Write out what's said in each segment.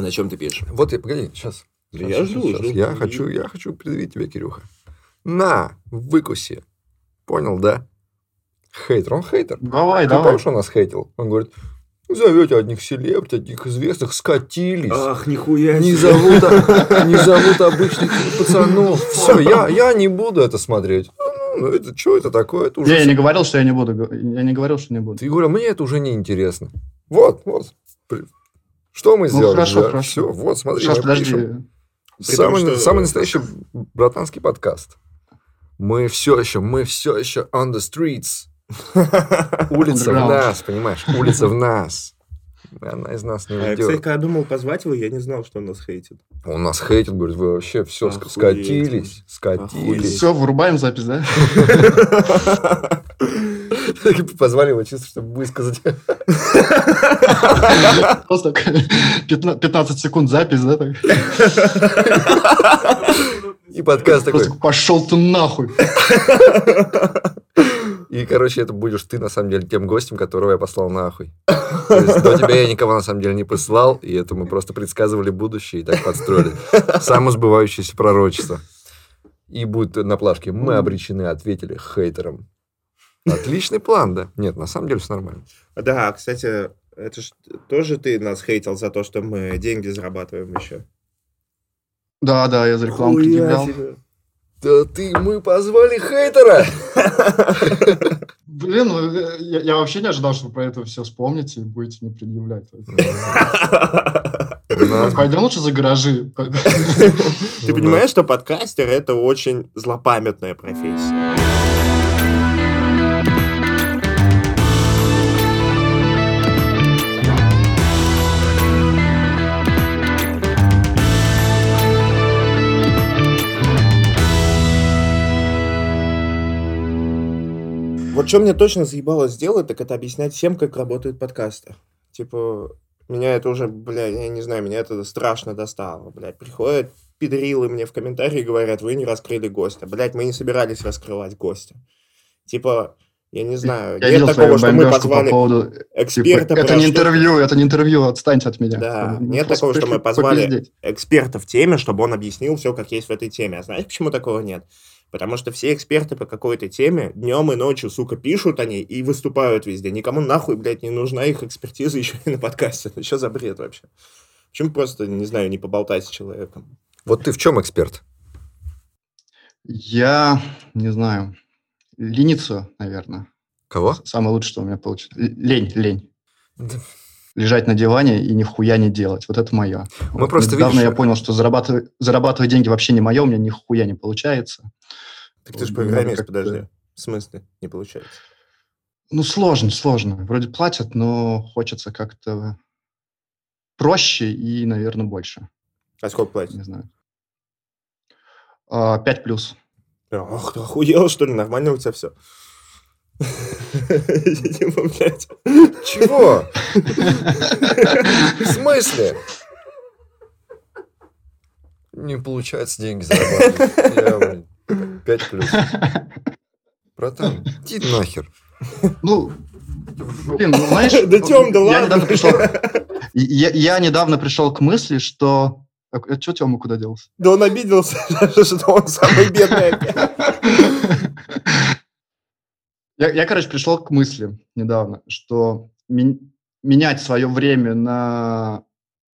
А на чем ты пишешь? Вот, я, погоди, сейчас. Да я жду, жду. Я хочу, я хочу предъявить тебе, Кирюха. На, выкуси. Понял, да? Хейтер, он хейтер. Давай, Ты давай. помнишь, он нас хейтил? Он говорит, зовете одних селебрити, одних известных, скатились. Ах, нихуя Не зовут, а- не зовут обычных пацанов. Все, я, я не буду это смотреть. Ну, ну, это что это такое? Это я не говорил, что я не буду. Я не говорил, что не буду. Ты говорил, мне это уже не интересно. Вот, вот. Что мы Ну, сделали? хорошо, хорошо. Все, вот, смотри. Сейчас, мы подожди. пишем. Самый, что- самый настоящий братанский подкаст. Мы все еще, мы все еще on the streets. Улица в нас, понимаешь? Улица в нас. Она из нас не А я, кстати, уйдет. когда думал позвать его, я не знал, что он нас хейтит. Он нас хейтит, говорит, вы вообще все Охуеть. скатились, скатились. Охуеть. Все, вырубаем запись, да? Позвали его чисто, чтобы высказать. Просто 15 секунд запись, да? И подкаст такой. Пошел ты нахуй. И, короче, это будешь ты, на самом деле, тем гостем, которого я послал нахуй. То есть до тебя я никого, на самом деле, не посылал, и это мы просто предсказывали будущее и так подстроили. Само сбывающееся пророчество. И будет на плашке «Мы обречены», ответили хейтерам. Отличный план, да? Нет, на самом деле все нормально. Да, кстати, это ж тоже ты нас хейтил за то, что мы деньги зарабатываем еще. Да, да, я за рекламу предъявлял. Да ты, мы позвали хейтера! Блин, ну, э, я, я вообще не ожидал, что вы про это все вспомните и будете мне предъявлять. У нас- Пойдем лучше за гаражи. Ты Ну понимаешь, что подкастер это очень злопамятная профессия. Вот что мне точно заебало сделать, так это объяснять всем, как работают подкасты. Типа, меня это уже, бля, я не знаю, меня это страшно достало, блядь. Приходят педрилы мне в комментарии и говорят, вы не раскрыли гостя. Блядь, мы не собирались раскрывать гостя. Типа, я не знаю, Я нет такого, что мы бомбежку по позвали поводу... типа, эксперта это про не что- интервью, это не интервью, отстаньте от меня. Да, Ну, нет такого, что мы позвали попиздеть. эксперта в теме, чтобы он объяснил все, как есть в этой теме. А знаешь, почему такого нет? Потому что все эксперты по какой-то теме днем и ночью, сука, пишут о ней и выступают везде. Никому нахуй, блядь, не нужна их экспертиза еще и на подкасте. Ну что за бред вообще? Почему просто, не знаю, не поболтать с человеком? Вот ты в чем эксперт? Я, не знаю, леницу, наверное. Кого? Самое лучшее, что у меня получилось. Лень, лень. Лежать на диване и нихуя не делать. Вот это мое. Мы просто, Недавно видишь, я понял, что зарабатывать, зарабатывать деньги вообще не мое, у меня нихуя не получается. Так ты же Вот, программист, подожди. В смысле? Не получается. Ну, сложно, сложно. Вроде платят, но хочется как-то проще и, наверное, больше. А сколько платить? Не знаю. А, Пять плюс. Ах, ты охуел, что ли? Нормально у тебя все? Типа, блядь. Чего? В смысле? Не получается деньги зарабатывать. Я, блин, пять плюс. Братан, иди нахер. Ну, блин, ну, знаешь... Да, Тём, да я ладно. недавно пришел- Я, я недавно пришел к мысли, что... А что Тёма куда делся? Да он обиделся, что он самый бедный. Я, я, короче, пришел к мысли недавно, что мен- менять свое время на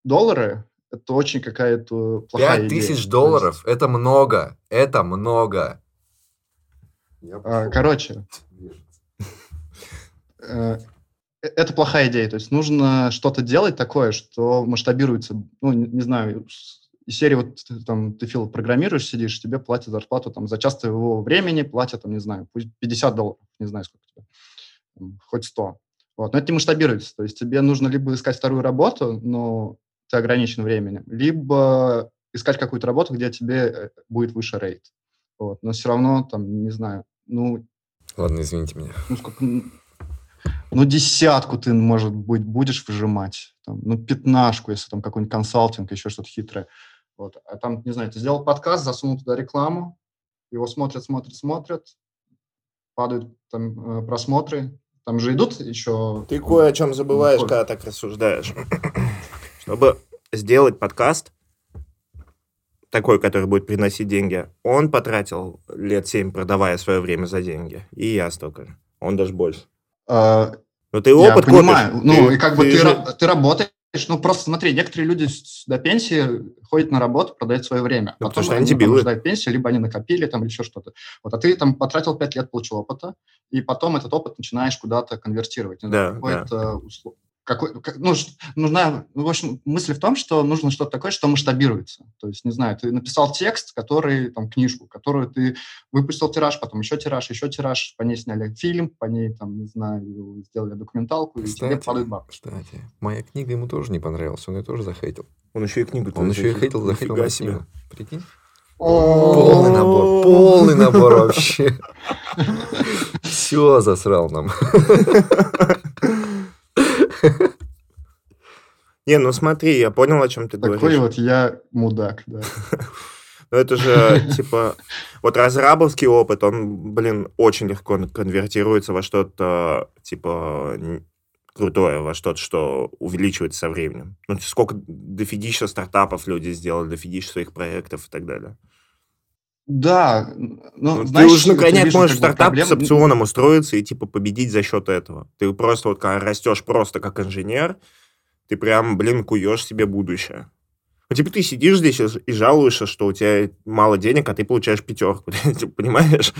доллары – это очень какая-то плохая Пять идея. тысяч То долларов – это много. Это много. а, короче, э, это плохая идея. То есть нужно что-то делать такое, что масштабируется, ну, не, не знаю, из серии вот там ты, Фил, программируешь, сидишь, тебе платят зарплату там за час твоего времени, платят там, не знаю, пусть 50 долларов, не знаю, сколько тебе, хоть 100. Вот. Но это не масштабируется. То есть тебе нужно либо искать вторую работу, но ты ограничен временем, либо искать какую-то работу, где тебе э, будет выше рейт. Вот. Но все равно, там, не знаю, ну, Ладно, извините меня. ну, сколько, м, ну, десятку ты, может быть, будешь выжимать, там, ну, пятнашку, если там какой-нибудь консалтинг, еще что-то хитрое. Вот. А там, не знаю, ты сделал подкаст, засунул туда рекламу, его смотрят, смотрят, смотрят, падают там э, просмотры, там же идут еще... Ты кое о чем забываешь, когда так рассуждаешь. Чтобы сделать подкаст, такой, который будет приносить деньги, он потратил лет семь, продавая свое время за деньги. И я столько же. Он даже больше. А, Но ты опыт я понимаю. копишь. Ну, Ты- и как бы ты ты, же- ра- ты работаешь, ну, просто смотри, некоторые люди до пенсии ходят на работу, продают свое время. Ну, Потом потому что они дебилы. ждают пенсии, либо они накопили там или еще что-то. Вот, а ты там потратил 5 лет, получил опыта, и потом этот опыт начинаешь куда-то конвертировать. Не знаю, Да, усло- какой, как- ну, нужна, ну, в общем, мысль в том, что нужно что-то такое, что масштабируется. То есть, не знаю, ты написал текст, который, там, книжку, которую ты выпустил тираж, потом еще тираж, еще тираж, по ней сняли фильм, по ней, там, не знаю, сделали документалку, и тебе Кстати, падают бабки. кстати, моя книга ему тоже не понравилась, он ее тоже захейтил. Он еще и книгу Он еще и хейтил, захейтил мою себе. книгу. Прикинь? Полный набор, полный набор вообще. Все засрал нам. Не, ну смотри, я понял, о чем ты Такой говоришь. вот я мудак, да. Ну, это же, типа, вот разрабовский опыт, он, блин, очень легко конвертируется во что-то, типа, крутое, во что-то, что увеличивается со временем. Ну, сколько дофигища стартапов люди сделали, дофигища своих проектов и так далее. Да, ну, Ну, знаешь, ты уже, наконец, вижу можешь стартап проблем- с опционом устроиться и, типа, победить за счет этого. Ты просто вот когда растешь просто как инженер, ты прям, блин, куешь себе будущее. Ну, типа, ты сидишь здесь и жалуешься, что у тебя мало денег, а ты получаешь пятерку. Ты понимаешь?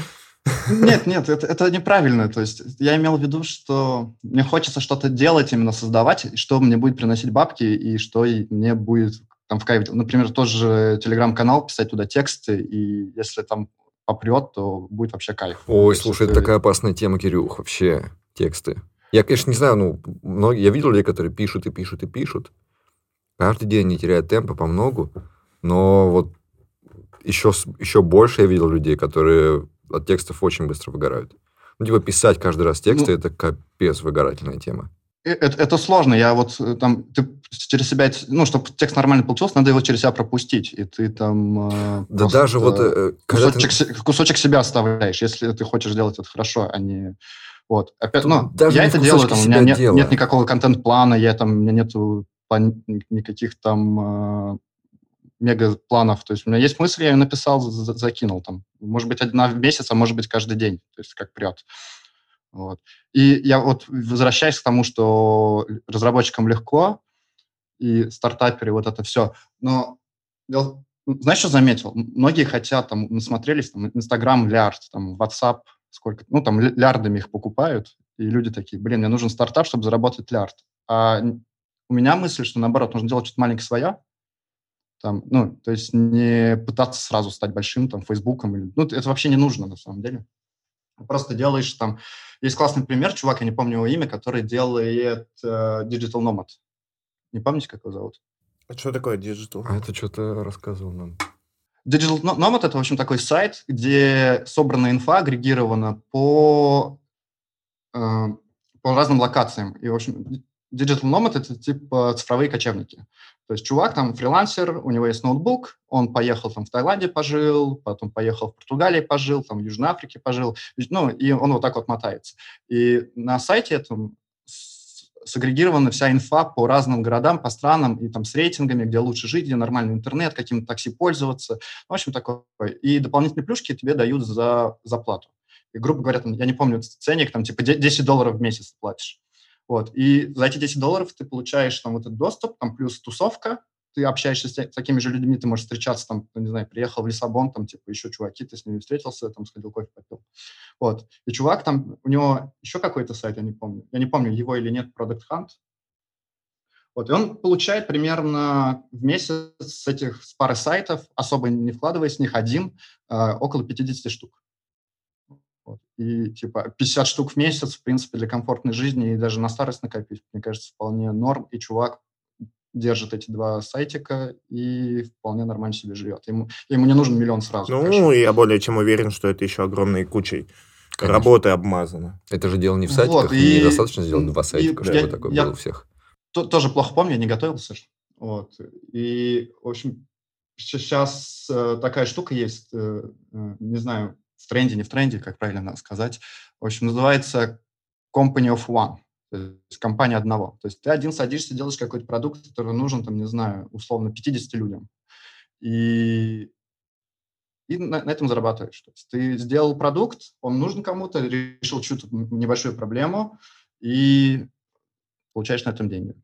Нет, нет, это, это неправильно. То есть я имел в виду, что мне хочется что-то делать, именно создавать, и что мне будет приносить бабки, и что мне будет там в кайф. Например, тоже телеграм-канал, писать туда тексты, и если там попрет, то будет вообще кайф. Ой, слушай, это это- такая опасная тема, Кирюх, вообще, тексты. Я, конечно, не знаю, ну, многие, я видел людей, которые пишут и пишут и пишут. Каждый день они теряют темпа по многу, но вот еще, еще больше я видел людей, которые от текстов очень быстро выгорают. Ну, типа, писать каждый раз тексты, это капец выгорательная тема. Э, Это, это сложно. Я вот э, там, ты через себя, ну, чтобы текст нормально получился, надо его через себя пропустить. И ты там... э, Да даже вот, э, ты- кусочек, се- кусочек себя оставляешь, если ты хочешь делать это хорошо, а не... Вот. Опять, Тут ну, даже я это делаю, там, у меня нет, нет никакого контент-плана, я там, у меня нету план- никаких там э, мега-планов. То есть у меня есть мысль, я ее написал, за- за- закинул там. Может быть, одна в месяц, а может быть, каждый день. То есть как прет. Вот. И я вот возвращаюсь к тому, что разработчикам легко, и стартаперы, вот это все. Но знаешь, что заметил? Многие хотят, там, насмотрелись, там, Инстаграм, лярд, там, WhatsApp, сколько, ну, там, ля- лярдами их покупают, и люди такие, блин, мне нужен стартап, чтобы заработать лярд. А у меня мысль, что, наоборот, нужно делать что-то маленькое свое, там, ну, то есть не пытаться сразу стать большим, там, Фейсбуком, или, ну, это вообще не нужно, на самом деле. Просто делаешь там... Есть классный пример, чувак, я не помню его имя, который делает э, Digital Nomad. Не помните, как его зовут? А что такое digital? А это что-то рассказывал нам. Digital No- Nomad – это, в общем, такой сайт, где собрана инфа, агрегирована по, э, по разным локациям. И, в общем, Digital Nomad – это типа цифровые кочевники. То есть чувак там фрилансер, у него есть ноутбук, он поехал там в Таиланде пожил, потом поехал в Португалии пожил, там в Южной Африке пожил, ну, и он вот так вот мотается. И на сайте этом сагрегирована вся инфа по разным городам, по странам, и там с рейтингами, где лучше жить, где нормальный интернет, каким такси пользоваться. В общем, такое. И дополнительные плюшки тебе дают за заплату. И, грубо говоря, там, я не помню ценник, там типа де- 10 долларов в месяц платишь. Вот. И за эти 10 долларов ты получаешь там вот этот доступ, там плюс тусовка, ты общаешься с такими же людьми, ты можешь встречаться там, ну, не знаю, приехал в Лиссабон, там, типа, еще чуваки, ты с ними встретился, там, сходил кофе попил. Вот. И чувак там, у него еще какой-то сайт, я не помню, я не помню, его или нет, Product Hunt. Вот, и он получает примерно в месяц с этих, с пары сайтов, особо не вкладываясь в них, один, э, около 50 штук. Вот. И типа 50 штук в месяц, в принципе, для комфортной жизни и даже на старость накопить, мне кажется, вполне норм. И чувак держит эти два сайтика и вполне нормально себе живет. Ему, ему не нужен миллион сразу. Ну, конечно. я более чем уверен, что это еще огромной кучей Конечно. работы обмазано. Это же дело не в Вот, сайтиках, и- недостаточно сделать два и сайтика, я- чтобы такое я- было у всех. То- тоже плохо помню, я не готовился. Вот. И, в общем, сейчас такая штука есть, э, э, не знаю, в тренде, не в тренде, как правильно сказать. В общем, называется Company of One. То есть компания одного. То есть ты один садишься, делаешь какой-то продукт, который нужен, там, не знаю, условно, 50 людям. И, и на, на этом зарабатываешь. То есть ты сделал продукт, он нужен кому-то, решил чью-то небольшую проблему, и получаешь на этом деньги.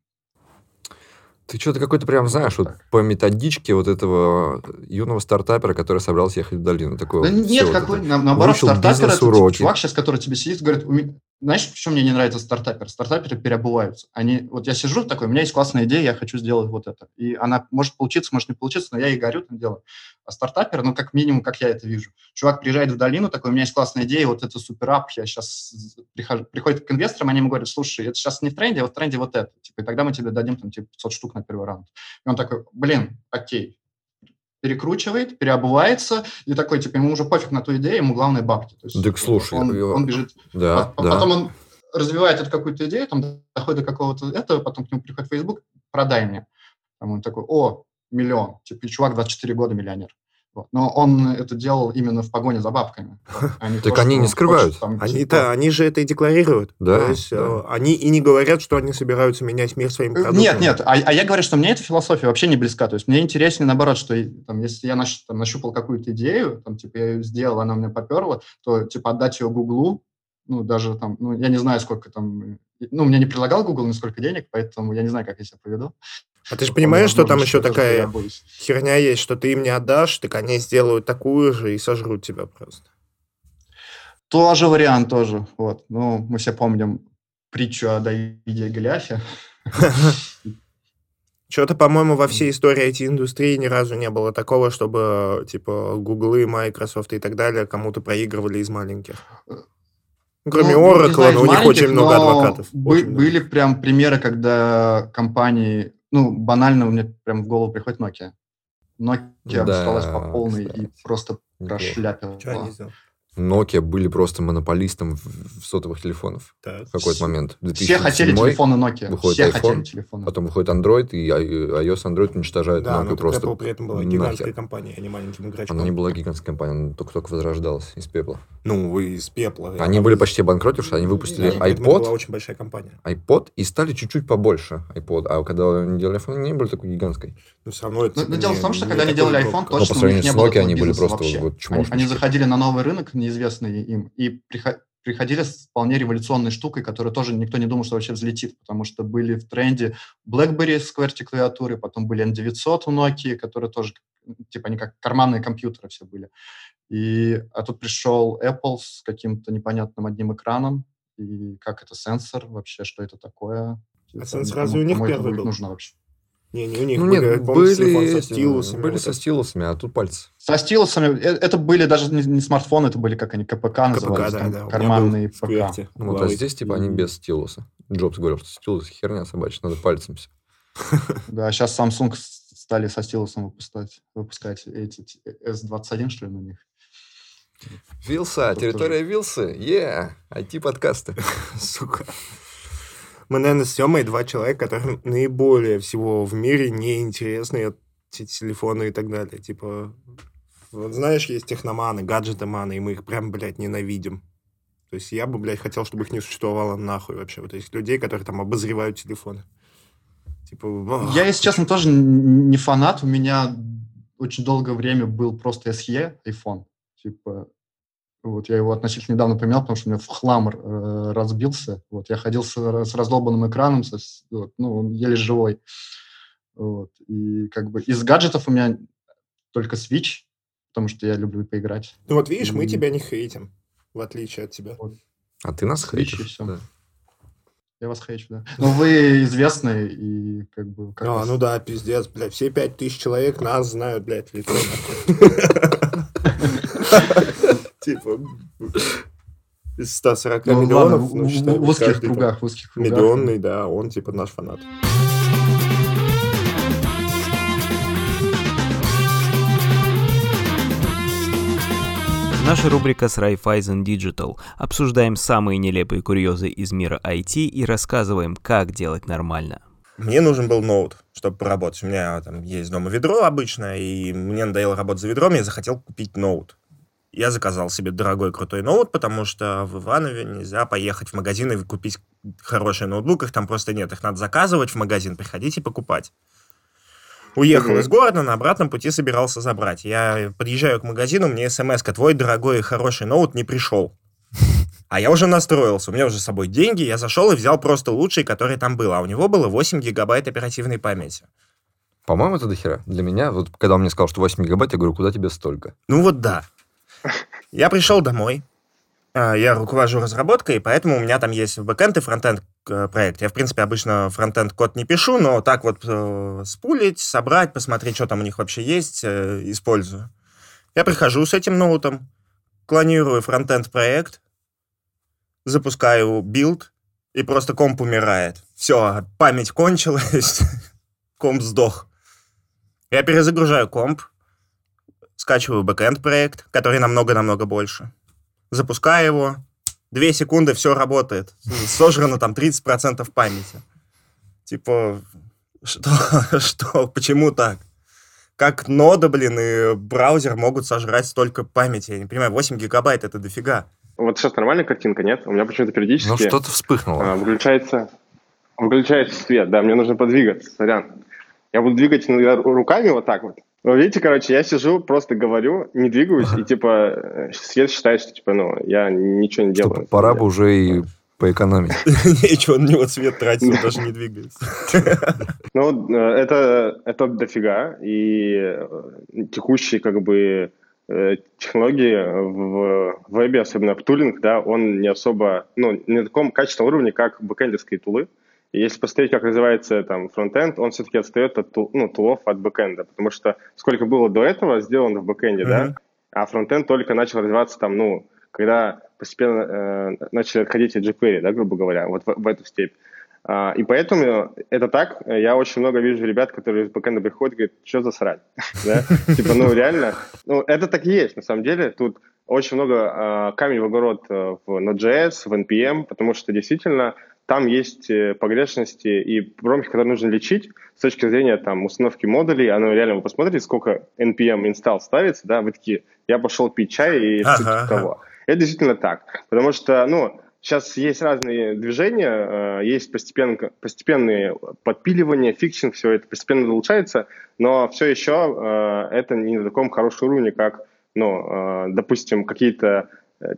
Ты что-то какой-то прям знаешь, вот по методичке вот этого юного стартапера, который собрался ехать в долину. Такой да вот, нет, какой, вот на- наоборот, стартапер это бизнес-уроки. чувак сейчас, который тебе сидит, говорит, «У ме- знаешь, в чем мне не нравится стартапер? Стартаперы переобуваются. Они, вот я сижу такой, у меня есть классная идея, я хочу сделать вот это. И она может получиться, может не получиться, но я и горю там делаю. А стартапер, ну, как минимум, как я это вижу. Чувак приезжает в долину, такой, у меня есть классная идея, вот это суперап, я сейчас прихожу, приходит к инвесторам, они ему говорят, слушай, это сейчас не в тренде, а вот в тренде вот это. Типа, и тогда мы тебе дадим там типа 500 штук на первый раунд. И он такой, блин, окей. Перекручивает, переобувается, и такой, типа, ему уже пофиг на ту идею, ему главное бабки. То есть, Так слушай, он, я- он бежит Да, а- а да. Потом он развивает эту какую-то идею, там доходит до какого-то этого, потом к нему приходит Facebook, продай мне. Там он такой, о, миллион. Типа, чувак 24 года миллионер. Вот. Но он это делал именно в погоне за бабками. Так они не скрывают. там, Они-то, типа, они же это и декларируют. Да, То есть да. э, они и не говорят, что они собираются менять мир своим продуктом. Нет, нет, а, а я говорю, что мне эта философия вообще не близка. То есть мне интереснее, наоборот, что там, если я нащ- там, нащупал какую-то идею, там, типа, я ее сделал, она мне поперла, то, типа, отдать ее Гуглу, ну, даже там, ну, я не знаю, сколько там, ну, мне не предлагал Google ни сколько денег, поэтому я не знаю, как я себя поведу. А ты же понимаешь, что там еще такая херня есть, что ты им не отдашь, так они сделают такую же и сожрут тебя просто. Тоже вариант тоже, вот. Ну, мы все помним притчу о Давиде и Голиафе. Что-то, по-моему, во всей истории IT-индустрии ни разу не было такого, чтобы, типа, Гуглы, Microsoft и так далее кому-то проигрывали из маленьких. Ну, Кроме Ну, Oracle, знаю, но из у них очень много но адвокатов. бы- Очень много. были прям примеры, когда компании, ну, банально мне прям в голову приходит Nokia. Nokia Да, обосралась по полной и кстати. просто прошляпила. Чё они сделали? Nokia были просто монополистом в, в сотовых телефонов Так. в какой-то момент. Все хотели 2007, телефоны Nokia. выходит Все iPhone, хотели телефоны. Потом выходит Android, и iOS Android уничтожает Да, Nokia но просто. Apple при этом была нахер. гигантской компанией, а не маленьким игрочком. Она не была гигантской компанией, она только-только возрождалась из пепла. Ну, вы из пепла. Они были почти обанкротившись, они выпустили Да, поэтому это была iPod, очень большая компания. iPod и стали чуть-чуть побольше iPod. А когда они делали iPhone, они не были такой гигантской. Но все равно это... Но, но типа, дело не- в том, что не когда они делали iPhone, Но по точно у сравнению них не с было Nokia такого они были просто вот Они, чмошнички. они заходили на новый рынок, неизвестный им, и прихо- приходили с вполне революционной штукой, которая тоже никто не думал, что вообще взлетит, потому что были в тренде BlackBerry с QWERTY клавиатуры, потом были N900 у Nokia, которые тоже, типа, они как карманные компьютеры все были. И, а тут пришел Apple с каким-то непонятным одним экраном, и как это сенсор вообще, что это такое. Типа, сенсор разве у них первый был? нужно вообще? Не, не у них Ну были, нет, были, со стилусами. были вот со это. стилусами, а тут пальцы. Со стилусами, это были даже не, не смартфоны, это были как они, КПК назывались, да, там, да, карманные ПК. Кверти, Ну, Вот, а здесь, типа, они без стилуса. Джобс говорил, что стилус херня собачья, надо пальцем все. Да, сейчас Samsung стали со стилусом выпускать, выпускать эти т- S21, что ли, на них. Вилса, территория Вилсы, е, IT-подкасты. Сука. Мы, наверное, с Семой два человека, которым наиболее всего в мире неинтересны эти телефоны и так далее. Типа, вот знаешь, есть техноманы, гаджетоманы, и мы их прям, блядь, ненавидим. То есть я бы, блядь, хотел, чтобы их не существовало нахуй вообще. Вот есть людей, которые там обозревают телефоны. Типа, Я, если честно, тоже не фанат. У меня очень долгое время был просто SE iPhone. Типа, вот я его относительно недавно поменял, потому что у меня в хлам э, разбился. Вот я ходил с, с раздолбанным экраном, со вот, ну, он еле живой. Вот. И как бы из гаджетов у меня только Switch, потому что я люблю поиграть. Ну вот видишь, мы тебя не хейтим, в отличие от тебя. А ты нас хейтишь? Да. Я вас хейчу, да. Но вы известны и как бы... Как А, вас- ну да, пиздец, блядь, все пять тысяч человек нас знают, блядь, лицо. Типа, из 140 Ну, миллионов, в- ну, в узких каждый там кругах, в узких кругах. Миллионный, да, он типа наш фанат. Наша рубрика с Raiffeisen Digital. Обсуждаем самые нелепые курьезы из мира IT и рассказываем, как делать нормально. Мне нужен был ноут, чтобы поработать. У меня там есть дома ведро обычно, и мне надоело работать за ведром, я захотел купить ноут. Я заказал себе дорогой крутой ноут, потому что в Иванове нельзя поехать в магазин и купить хороший ноутбук, их там просто нет. Их надо заказывать в магазин, приходить и покупать. Уехал Мгм. из города, на обратном пути собирался забрать. Я подъезжаю к магазину, мне смс твой дорогой и хороший ноут не пришел. А я уже настроился, у меня уже с собой деньги, я зашел и взял просто лучший, который там был. А у него было 8 гигабайт оперативной памяти. По-моему, это дохера. Для меня, вот когда он мне сказал, что 8 гигабайт, я говорю, куда тебе столько? Ну вот да. Я пришел домой, а, я руковожу разработкой, поэтому у меня там есть бэкэнд и фронтенд э, проект. Я, в принципе, обычно фронтенд код не пишу, но так вот э, спулить, собрать, посмотреть, что там у них вообще есть, э, использую. Я прихожу с этим ноутом, клонирую фронтенд проект, запускаю билд, и просто комп умирает. Все, память кончилась, комп сдох. Я перезагружаю комп, скачиваю бэкэнд проект, который намного-намного больше. Запускаю его. Две секунды, все работает. Сожрано там 30% памяти. Типа, что? что? Почему так? Как нода, блин, и браузер могут сожрать столько памяти? Я не понимаю, 8 гигабайт это дофига. Вот сейчас нормальная картинка, нет? У меня почему-то периодически Ну, что-то вспыхнуло. а, выключается, выключается свет. Да, мне нужно подвигаться, сорян. Я буду двигать иногда ру- руками вот так вот. Вы видите, короче, я сижу, просто говорю, не двигаюсь, и типа э, свет считает, что типа, ну, я ничего не делаю. пора бы уже и поэкономить. Ничего, он на него цвет тратит, он даже не двигается. Ну, э, это, это дофига, и э, текущие, как бы, э, технологии в вебе, особенно в тулинг, да, он не особо, ну, не на таком качественном уровне, как бэкэндовские тулы. Если посмотреть, как развивается там фронтенд, он все-таки отстает от ну, тулов от бэкэнда, потому что сколько было до этого сделано в бэкэнде, да, Мгм. а фронтенд только начал развиваться там, ну, когда постепенно э, начали отходить от jQuery, да, грубо говоря, вот в, в эту степь. А, и поэтому это так. Я очень много вижу ребят, которые из бэкэнда приходят и говорят, что за срань? Да? Типа, ну, реально. Ну, это так и есть, на самом деле. Тут очень много а, камень в огород э, в Node.js, в NPM, потому что действительно там есть э, погрешности и промахи, которые нужно лечить с точки зрения там установки модулей. Оно реально, вы посмотрите, сколько NPM install ставится, да, вы такие, я пошел пить чай и Ага, что-то ага. того. Это действительно так. Потому что, ну, сейчас есть разные движения, э, есть постепенно, постепенные подпиливания, фиксинг, все это постепенно улучшается, но все еще э, это не на таком хорошем уровне, как, ну, допустим, какие-то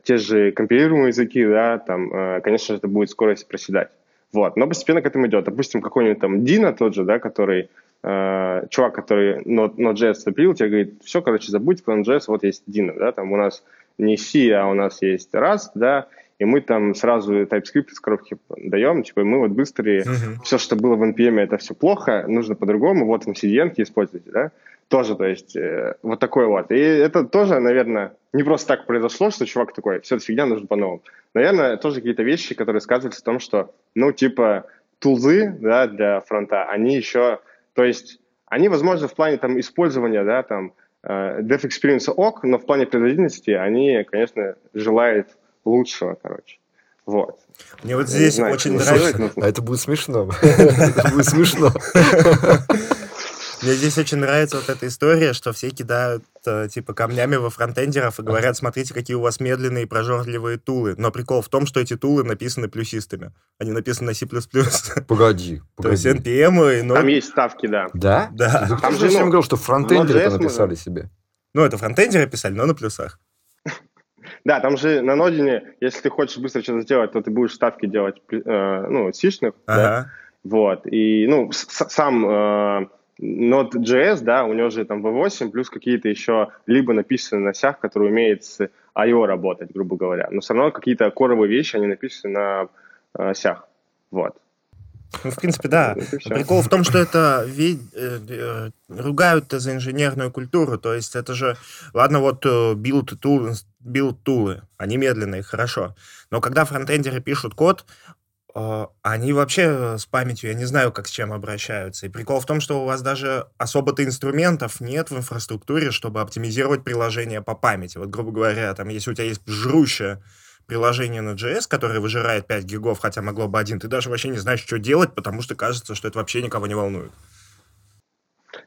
те же компилируемые языки, да, там, э, конечно же, это будет скорость проседать. Вот, но постепенно к этому идет. Допустим, какой-нибудь там Дина тот же, да, который, э, чувак, который Node- Node.js вступил, тебе говорит, все, короче, забудь про Node.js, вот есть Дина, да, там у нас не C, а у нас есть Rust, да, и мы там сразу TypeScript из коробки даем, типа мы вот быстрее, Мгм. все, что было в NPM, это все плохо, нужно по-другому, вот там CDN используйте, да, тоже, то есть, э, вот такой вот. И это тоже, наверное, не просто так произошло, что чувак такой, все, это фигня, нужно по-новому. Наверное, тоже какие-то вещи, которые сказываются в том, что, ну, типа, тулзы, да, для фронта, они еще, то есть, они, возможно, в плане там использования, да, там, э, dev experience ок, но в плане производительности они, конечно, желают лучшего, короче. Вот. Мне вот здесь знаю, очень нравится... но- А это будет смешно. Это будет смешно. Мне здесь очень нравится вот эта история, что все кидают э, типа камнями во фронтендеров и говорят, смотрите, какие у вас медленные и прожорливые тулы. Но прикол в том, что эти тулы написаны плюсистами. Они написаны на C++. Погоди, То есть погоди. NPM и Node... Там есть ставки, да. Да? Да. Ты Там же всем ну, говорил, что фронтендеры это написали себе. Ну, это фронтендеры писали, но на плюсах. Да, там же на Нодине, если ты хочешь быстро что-то сделать, то ты будешь ставки делать, э, ну, сишных, да, Ага. вот, и, ну, с- сам э, Node.js, да, у него же там V8, плюс какие-то еще либо написаны на сях, который умеет с I.O. работать, грубо говоря, но все равно какие-то коровые вещи, они написаны на э, сях, вот. Ну, в принципе, да. Прикол в том, что это э, э, ругают-то за инженерную культуру. То есть это же, ладно, вот э, build тулы, build тулы, они медленные, хорошо. Но когда фронтендеры пишут код, э, они вообще с памятью, я не знаю, как с чем обращаются. И прикол в том, что у вас даже особо-то инструментов нет в инфраструктуре, чтобы оптимизировать приложение по памяти. Вот, грубо говоря, там, если у тебя есть жрущее приложение на JS, которое выжирает 5 гигов, хотя могло бы один, ты даже вообще не знаешь, что делать, потому что кажется, что это вообще никого не волнует.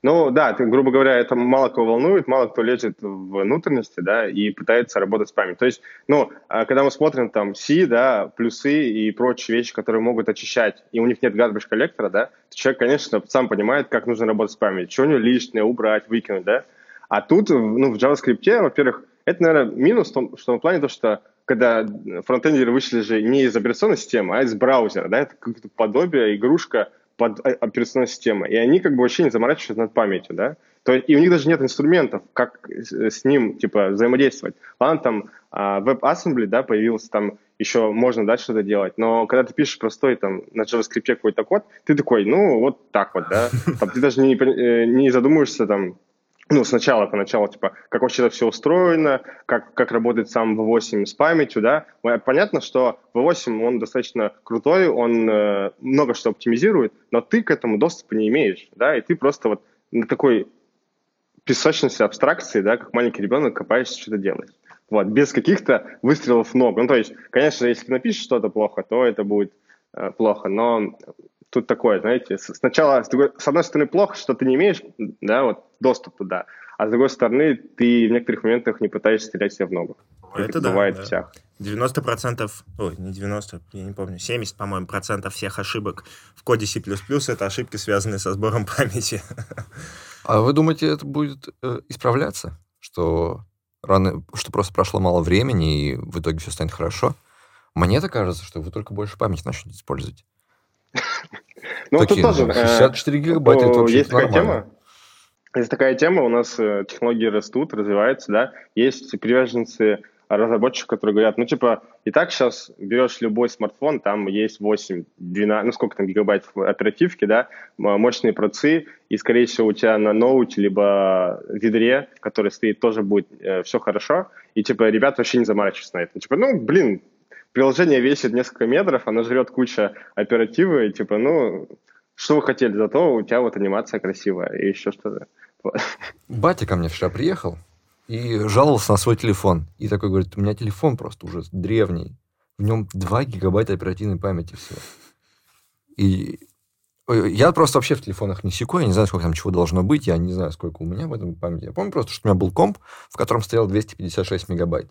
Ну, да, ты, грубо говоря, это мало кого волнует, мало кто лезет в внутренности, да, и пытается работать с памятью. То есть, ну, а когда мы смотрим там C, да, плюсы и прочие вещи, которые могут очищать, и у них нет garbage коллектора, да, то человек, конечно, сам понимает, как нужно работать с памятью, что у него лишнее убрать, выкинуть, да. А тут, ну, в JavaScript, во-первых, это, наверное, минус в том, что в плане того, что когда фронтендеры вышли же не из операционной системы, а из браузера, да, это какое-то подобие, игрушка под операционной системой, и они как бы вообще не заморачиваются над памятью, да, то и у них даже нет инструментов, как с ним, типа, взаимодействовать. Ладно, там а, WebAssembly, да, появился, там еще можно дальше что-то делать, но когда ты пишешь простой, там, на JavaScript какой-то код, ты такой, ну, вот так вот, да, там, ты даже не, э, не задумываешься, там, ну, сначала, поначалу, типа, как вообще это все устроено, как, как работает сам V8 с памятью, да. Понятно, что V8, он достаточно крутой, он э, много что оптимизирует, но ты к этому доступа не имеешь, да, и ты просто вот на такой песочности абстракции, да, как маленький ребенок копаешься, что-то делаешь. Вот, без каких-то выстрелов в ногу. Ну, то есть, конечно, если ты напишешь что-то плохо, то это будет э, плохо, но тут такое, знаете, сначала, с, другой, с одной стороны, плохо, что ты не имеешь, да, вот, доступ туда, а с другой стороны, ты в некоторых моментах не пытаешься стрелять себе в ногу. Это, да, бывает да. всяк. 90%, ой, не 90, я не помню, 70, по-моему, процентов всех ошибок в коде C++ это ошибки, связанные со сбором памяти. А вы думаете, это будет э, исправляться? Что рано, что просто прошло мало времени, и в итоге все станет хорошо? Мне-то кажется, что вы только больше памяти начнете использовать. Ну, тут тоже... 64 э, гигабайта, это вообще Есть такая тема, есть такая тема, у нас э, технологии растут, развиваются, да, есть приверженцы разработчиков, которые говорят, ну, типа, и так сейчас берешь любой смартфон, там есть 8, 12, ну, сколько там гигабайт оперативки, да, мощные процы, и, скорее всего, у тебя на ноуте, либо ведре, который стоит, тоже будет э, все хорошо, и, типа, ребят вообще не заморачиваются на это. Типа, ну, блин, приложение весит несколько метров, оно жрет куча оперативы, и типа, ну, что вы хотели, зато у тебя вот анимация красивая и еще что-то. Батя ко мне вчера приехал и жаловался на свой телефон. И такой говорит, у меня телефон просто уже древний. В нем 2 гигабайта оперативной памяти всего. И я просто вообще в телефонах не секу, я не знаю, сколько там чего должно быть, я не знаю, сколько у меня в этом памяти. Я помню просто, что у меня был комп, в котором стоял 256 мегабайт.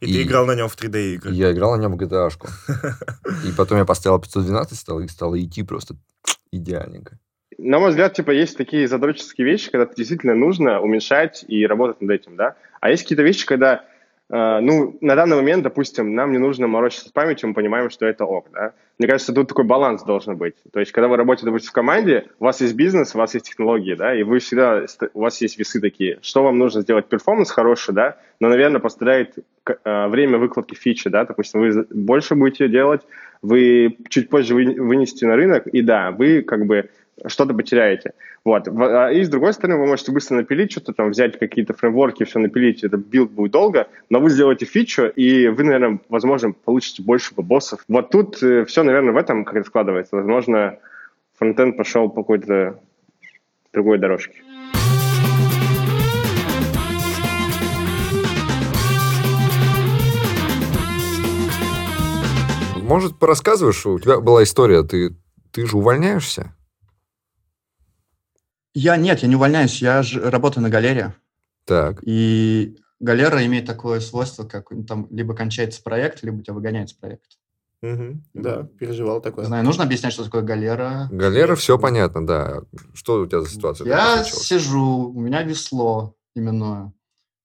И, и ты играл на нем в 3D игры. Я играл на нем в GTA. И потом я поставил 512 стал, и стало идти просто идеальненько. На мой взгляд, типа, есть такие задротческие вещи, когда действительно нужно уменьшать и работать над этим, да. А есть какие-то вещи, когда ну, на данный момент, допустим, нам не нужно морочиться с памятью, мы понимаем, что это ок, да. Мне кажется, тут такой баланс должен быть. То есть, когда вы работаете, допустим, в команде, у вас есть бизнес, у вас есть технологии, да, и вы всегда, у вас есть весы такие. Что вам нужно сделать? Перформанс хороший, да, но, наверное, пострадает uh, время выкладки фичи, да, допустим, вы больше будете делать, вы чуть позже вы, вынесете на рынок, и да, вы как бы что-то потеряете. Вот. А, и с другой стороны, вы можете быстро напилить, что-то там взять какие-то фреймворки, все напилить, это билд будет долго, но вы сделаете фичу, и вы, наверное, возможно, получите больше баксов. Вот тут э, все, наверное, в этом как это складывается. Возможно, фронтенд пошел по какой-то другой дорожке. Может, порассказываешь, у тебя была история, ты, ты же увольняешься? Я нет, я не увольняюсь, я же работаю на галерее. Так. И галера имеет такое свойство, как там либо кончается проект, либо тебя выгоняет с проекта. Угу, да, переживал такое. Знаю, нужно объяснять, что такое галера. Галера, все понятно, да. Что у тебя за ситуация? Я сижу, у меня весло именное,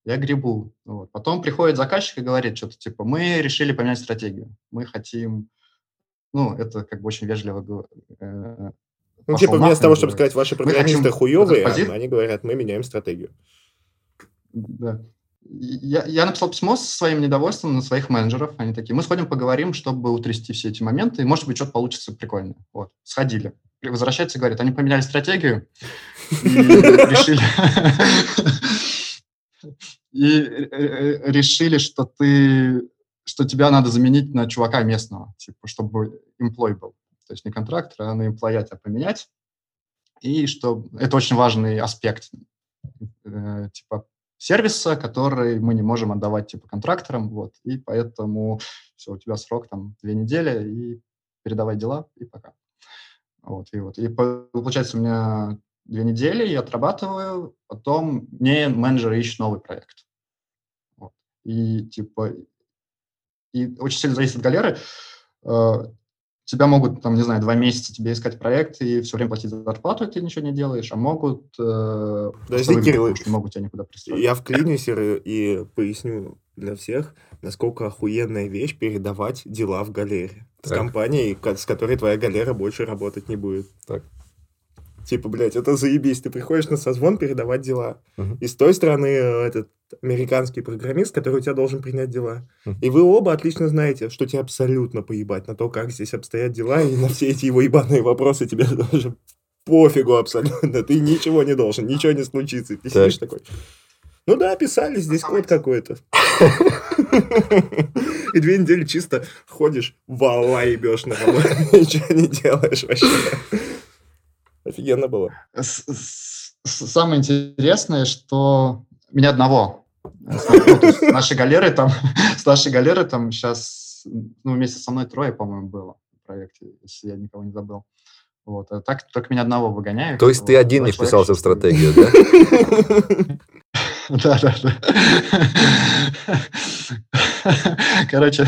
я грибу. Вот. Потом приходит заказчик и говорит что-то типа, мы решили поменять стратегию, мы хотим, ну, это как бы очень вежливо э, ну, типа, вместо того, чтобы сказать, ваши программисты хуевые, они говорят, мы меняем стратегию. Да. Я, я написал письмо со своим недовольством на своих менеджеров. Они такие, мы сходим, поговорим, чтобы утрясти все эти моменты, и, может быть, что-то получится прикольное. Вот, сходили. Возвращаются и говорят, они поменяли стратегию и решили... И решили, что ты что тебя надо заменить на чувака местного, типа, чтобы employee был то есть не контрактор, а на тебя поменять. И что это очень важный аспект э, типа сервиса, который мы не можем отдавать типа контракторам, вот, и поэтому все, у тебя срок там две недели, и передавай дела, и пока. Вот, и вот. И получается, у меня две недели, я отрабатываю, потом мне менеджер ищет новый проект. Вот. И типа, и очень сильно зависит от галеры. Э, тебя могут, там, не знаю, два месяца тебе искать проект и все время платить за зарплату, и ты ничего не делаешь, а могут... Э, Подожди, Кирилл, не могут тебя никуда пристроить. Я вклинюсь и, и поясню для всех, насколько охуенная вещь передавать дела в галере. С Так. компанией, ко- с которой твоя галера больше работать не будет. Так. Типа, блядь, это заебись. Ты приходишь на созвон передавать дела. Мгм. И с той стороны э, этот американский программист, который у тебя должен принять дела. Мгм. И вы оба отлично знаете, что тебе абсолютно поебать на то, как здесь обстоят дела, и на все эти его ебаные вопросы тебе даже пофигу абсолютно. Ты ничего не должен, ничего не случится. Ты Так. сидишь такой, ну да, писали, здесь код какой-то. И две недели чисто ходишь, вала ебешь на работу, ничего не делаешь вообще. Офигенно было. Самое интересное, что меня одного. с- нашей галеры там, с нашей галеры там сейчас, ну, вместе со мной трое, по-моему, было в проекте, если я никого не забыл. Вот. А так только меня одного выгоняют. То есть ты один не вписался в стратегию, да? Да, да, да. Короче,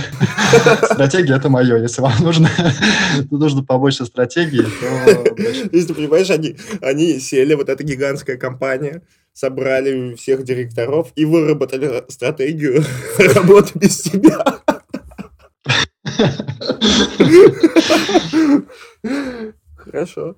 стратегия это мое. Если вам нужно, нужно побольше стратегии, то Если ты понимаешь, они, они сели, вот эта гигантская компания, собрали всех директоров и выработали стратегию работы без тебя. Хорошо.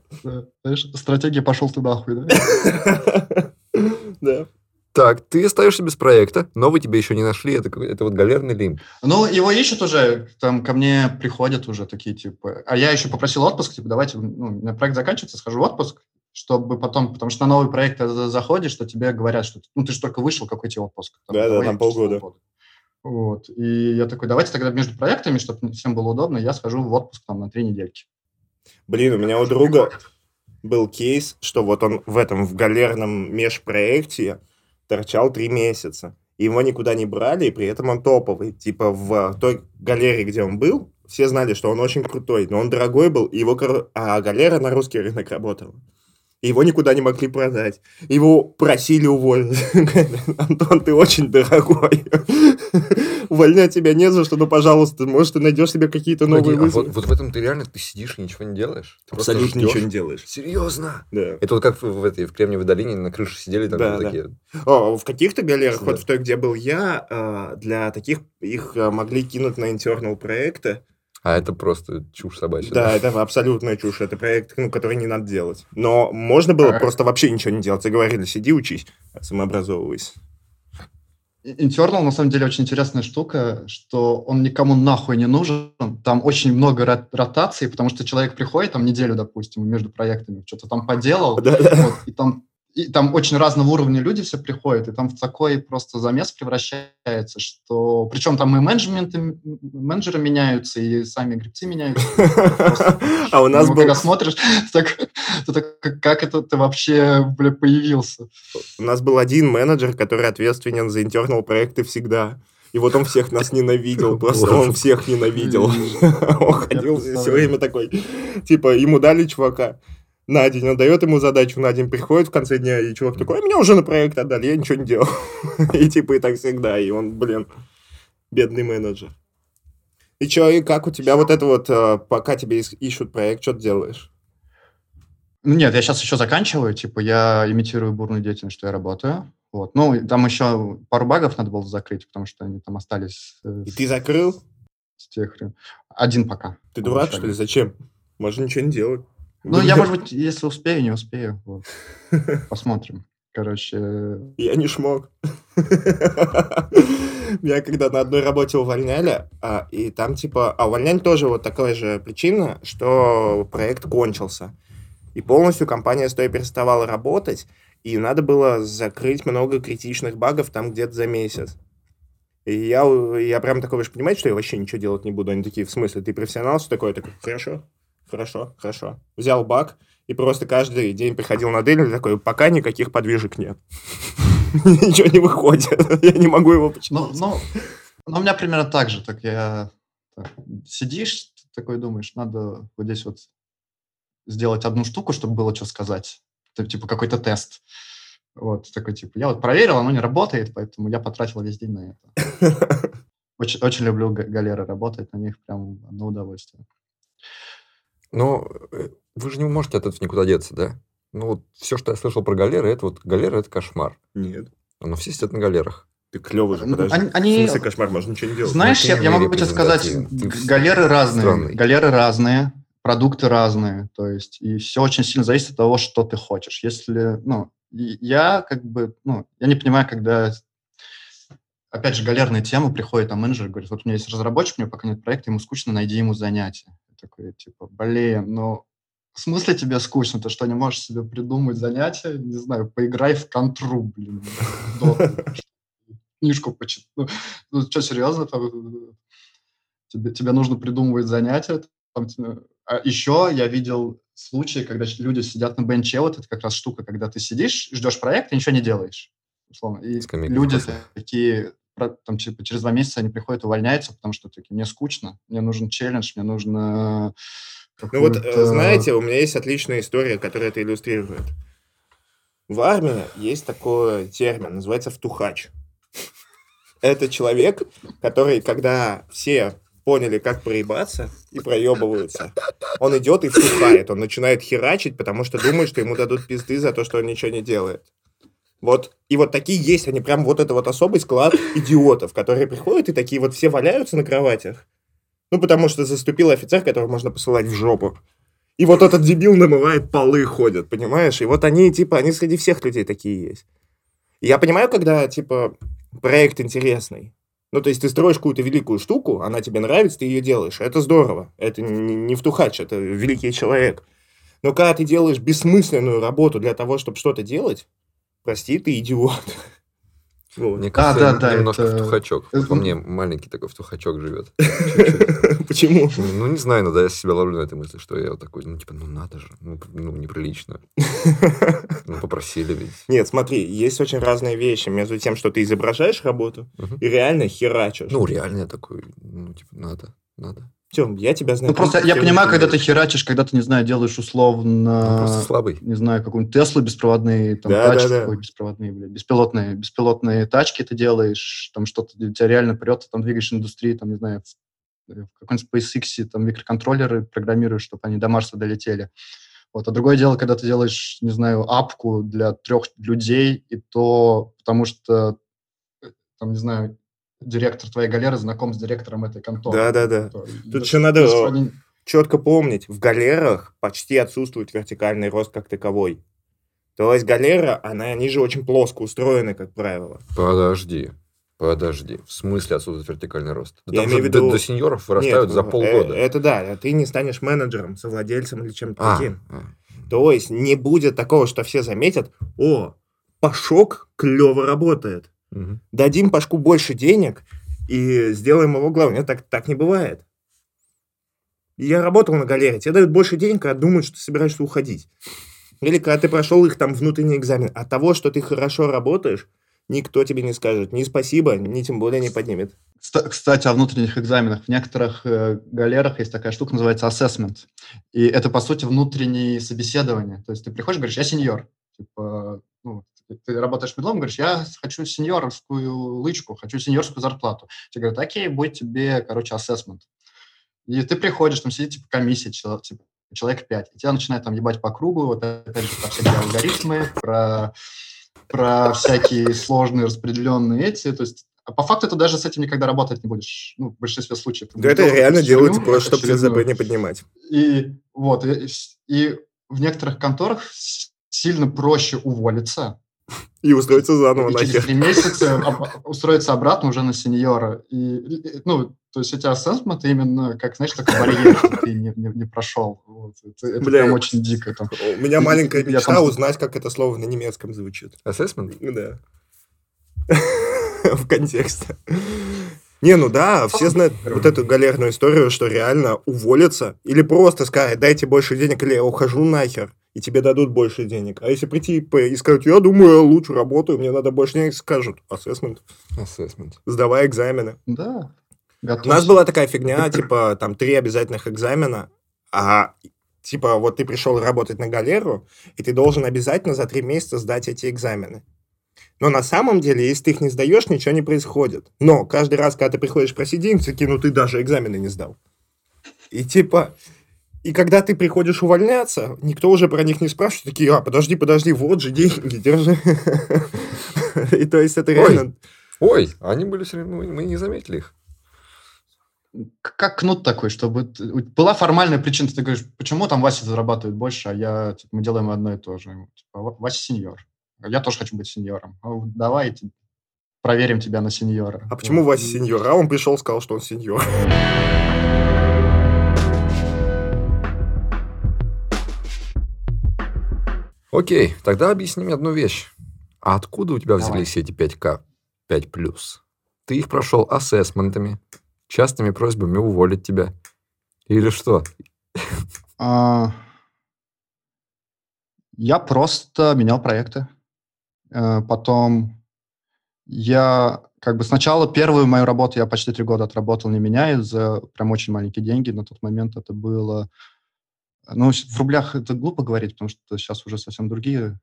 знаешь, стратегия пошел ты нахуй, да? Да. Так, ты остаешься без проекта, новый тебе еще не нашли, это, это вот галерный лимб. Ну, его ищут уже, там ко мне приходят уже такие, типа... А я еще попросил отпуск, типа, давайте, ну, у меня проект заканчивается, схожу в отпуск, чтобы потом, потому что на новый проект ты за- заходишь, что тебе говорят, что, ну, ты же только вышел, какой тебе отпуск? Там часа полгода. полгода. Вот, и я такой, давайте тогда между проектами, чтобы всем было удобно, я схожу в отпуск там на три недельки. Блин, у меня у друга был кейс, что вот он в этом, в галерном межпроекте торчал три месяца. Его никуда не брали, и при этом он топовый. Типа в той галерее, где он был, все знали, что он очень крутой, но он дорогой был, и его, а галера на русский рынок работала. Его никуда не могли продать. Его просили уволить. Антон, ты очень дорогой. Увольнять тебя не за что, но, пожалуйста, может, ты найдешь себе какие-то новые Погоди, а вот, вот в этом ты реально ты сидишь и ничего не делаешь? Ты просто Абсолютно ждешь? ничего не делаешь. Серьезно? Да. Это вот как в, в этой в Кремниевой долине на крыше сидели там Да, вот да. такие. О, в каких-то галерах, Да. вот в той, где был я, э, для таких их э, могли кинуть на internal проекты. А это просто чушь собачья. Да, это абсолютная чушь. Это проект, ну, который не надо делать. Но можно было А. просто вообще ничего не делать. И говорили, сиди, учись, самообразовывайся. Internal, на самом деле, очень интересная штука, что он никому нахуй не нужен. Там очень много рот- ротаций, потому что человек приходит там неделю, допустим, между проектами, что-то там поделал, вот, и там и там очень разного уровня люди все приходят, и там в такой просто замес превращается, что... Причем там и менеджменты, менеджеры меняются, и сами гребцы меняются. А у нас ну, был... Когда смотришь, как- это ты вообще, появился? У нас был один менеджер, который ответственен за internal проекты всегда. И вот он всех нас ненавидел, просто он всех ненавидел. Он ходил все время такой, типа, ему дали чувака на день, он дает ему задачу на день, приходит в конце дня, и чувак такой, а меня уже на проект отдали, я ничего не делал. И типа и так всегда, и он, блин, бедный менеджер. И чё, и как у тебя вот это вот, э, пока тебе ищут проект, что ты делаешь? Ну, Нет, я сейчас еще заканчиваю, типа я имитирую бурную деятельность, что я работаю. Вот. Ну, там еще пару багов надо было закрыть, потому что они там остались И ты закрыл? с тех. Один пока. Ты дурак, что ли? Зачем? Можно ничего не делать. Ну, я, может быть, если успею, не успею. Вот. Посмотрим. Короче, э, Я не шмог. Меня когда на одной работе увольняли, а, и там типа... А увольнять тоже вот такая же причина, что проект кончился. И полностью компания с той переставала работать, и надо было закрыть много критичных багов там где-то за месяц. И я, я прям такой, вы же понимаете, что я вообще ничего делать не буду? Они такие, в смысле, ты профессионал, что такое? Я такой, хорошо, хорошо, хорошо. Взял баг и просто каждый день приходил на дейлинг, такой, пока никаких подвижек нет. Ничего не выходит, я не могу его ну, починить. ну, ну, у меня примерно так же. Так я сидишь, такой думаешь, надо вот здесь вот сделать одну штуку, чтобы было что сказать. это, типа какой-то тест. Вот, такой типа, я вот проверил, оно не работает, поэтому я потратил весь день на это. Очень, очень люблю галеры работать, на них прям одно удовольствие. Но э, вы же не можете от этого никуда деться, да? Ну, вот все, что я слышал про галеры, это вот галеры – это кошмар. Нет. Но все сидят на галерах. Ты клево же, подожди. они- они- В смысле кошмар, можно ничего не делать. Знаешь, Ну, я, ты я не могу тебе сказать. Ты галеры разные, странный. галеры разные, продукты разные, то есть и все очень сильно зависит от того, что ты хочешь. Если, ну, я как бы, ну, я не понимаю, когда, опять же, галерная тема приходит, а менеджер говорит, вот у меня есть разработчик, у него пока нет проекта, ему скучно, найди ему занятие. Такой, типа, блин, ну, в смысле тебе скучно? Ты что, не можешь себе придумать занятие? Не знаю, поиграй в контру, блин. Книжку почитай. Ну, ну, что, серьезно? Тебе, тебе нужно придумывать занятия. Там, тебе- а еще я видел случаи, когда люди сидят на бенче, вот это как раз штука, когда ты сидишь, ждешь проект и ничего не делаешь. Условно. И люди такие, там, типа, через два месяца они приходят, увольняются, потому что такие, мне скучно, мне нужен челлендж, мне нужно... Ну вот, э, знаете, у меня есть отличная история, которая это иллюстрирует. В армии есть такой термин, называется втухач. Это человек, который, когда все поняли, как проебаться и проебываются, он идет и втухает, он начинает херачить, потому что думает, что ему дадут пизды за то, что он ничего не делает. Вот, и вот такие есть, они прям вот это вот особый склад идиотов, которые приходят и такие вот все валяются на кроватях. Ну, потому что заступил офицер, которого можно посылать в жопу. И вот этот дебил намывает полы, ходят, понимаешь? И вот они, типа, они среди всех людей такие есть. Я понимаю, когда, типа, проект интересный. Ну, то есть ты строишь какую-то великую штуку, она тебе нравится, ты ее делаешь. Это здорово. Это не, не втухач, это великий человек. Но когда ты делаешь бессмысленную работу для того, чтобы что-то делать, прости, ты идиот. Вот. Мне кажется, да, я да, немножко это- втухачок. это- По мне маленький такой втухачок живет. Почему? Ну, не знаю, иногда я себя ловлю на этой мысли, что я вот такой, ну, типа, ну, надо же, ну, ну, неприлично. Ну, попросили ведь. Нет, смотри, есть очень разные вещи между тем, что ты изображаешь работу, и реально херачишь. Ну, реально я такой, ну, типа, надо, надо. Тём, я тебя знаю. Ну, просто я понимаю, когда ты херачишь, когда ты, не знаю, делаешь Ну, условно... просто слабый. не знаю, какую-нибудь Теслу беспроводные, там, Да, тачки, да, да. ой, беспроводные, блядь, беспилотные, беспилотные тачки ты делаешь, там что-то у тебя реально прет, ты там двигаешь индустрии, там, не знаю, в, в каком-нибудь SpaceX там микроконтроллеры программируешь, чтобы они до Марса долетели. Вот. А другое дело, когда ты делаешь, не знаю, апку для трех людей, и то потому что, э, там, не знаю, директор твоей галеры знаком с директором этой конторы. Да-да-да. Тут еще надо, они- четко помнить, в галерах почти отсутствует вертикальный рост как таковой. То есть галера, она, они же очень плоско устроены, как правило. Подожди, подожди. В смысле отсюда вертикальный рост? Да Я там имею же в до, виду- до сеньоров вырастают Нет, за э, полгода. Это да, ты не станешь менеджером, совладельцем или чем-то А, таким. а. То есть не будет такого, что все заметят, о, Пашок клево работает. Мгм. Дадим Пашку больше денег и сделаем его главным. Нет, так, так не бывает. Я работал на галере, тебе дают больше денег, когда думают, что ты собираешься уходить. Или когда ты прошел их там внутренний экзамен. От того, что ты хорошо работаешь, никто тебе не скажет ни спасибо, ни тем более не поднимет. Кста- Кстати, о внутренних экзаменах. В некоторых э, галерах есть такая штука, называется assessment. И это, по сути, внутренние собеседования. То есть ты приходишь, говоришь, я сеньор. Типа, ну, ты- работаешь медлом, говоришь, я хочу сеньорскую лычку, хочу сеньорскую зарплату. Тебе говорят, окей, будет тебе, короче, assessment. И ты приходишь, там сидит, типа, комиссия, типа, человек 5, и тебя начинают там ебать по кругу, вот опять же, про всякие алгоритмы, про, про всякие сложные распределенные эти, то есть а по факту ты даже с этим никогда работать не будешь. Ну, в большинстве случаев. Да это реально херню просто, чтобы. ЦЗП не поднимать. И вот, и, и в некоторых конторах сильно проще уволиться, И устроиться заново и через нахер. три месяца об- устроиться обратно уже на сеньора. И, и, ну, то есть эти ассессменты именно, как, знаешь, такой барьер, что ты не, не- не прошел. Вот. Это, это Бля, прям очень дико. Там. У меня маленькая Я мечта там- узнать, как это слово на немецком звучит. Assessment? Да. В контексте. Не, ну да, все знают вот эту галерную историю, что реально уволиться или просто сказать, дайте больше денег, или я ухожу нахер, и тебе дадут больше денег. А если прийти и сказать, я думаю, я лучше работаю, мне надо больше денег, скажут, ассессмент, Assessment. сдавай экзамены. Да. У нас была такая фигня, типа, там, три обязательных экзамена, а типа, вот ты пришел работать на галеру, и ты должен обязательно за три месяца сдать эти экзамены. Но на самом деле, если ты их не сдаешь, ничего не происходит. Но каждый раз, когда ты приходишь просить денег, такие, ну ты даже экзамены не сдал. И типа, и когда ты приходишь увольняться, никто уже про них не спрашивает, такие, а, подожди, подожди, вот же деньги, держи. И то есть это реально... Ой, они были все время, мы не заметили их. Как кнут такой, чтобы была формальная причина, ты говоришь, почему там Вася зарабатывает больше, а я, типа, мы делаем одно и то же. Типа, «Ва- Вася сеньор. Я тоже хочу быть сеньором. «А вот Давай ти- проверим тебя на сеньора. А почему Вот. Вася сеньор? А он пришел, сказал, что он сеньор. Окей, тогда объясни мне одну вещь. А откуда у тебя Давай. взялись эти 5К, 5+. Ты их прошел ассессментами, частыми просьбами уволить тебя. Или что? А, Я просто менял проекты. Э, Потом я как бы сначала первую мою работу я почти три года отработал, не меняя, за прям очень маленькие деньги. На тот момент это было... Ну, в рублях это глупо говорить, потому что сейчас уже совсем другие.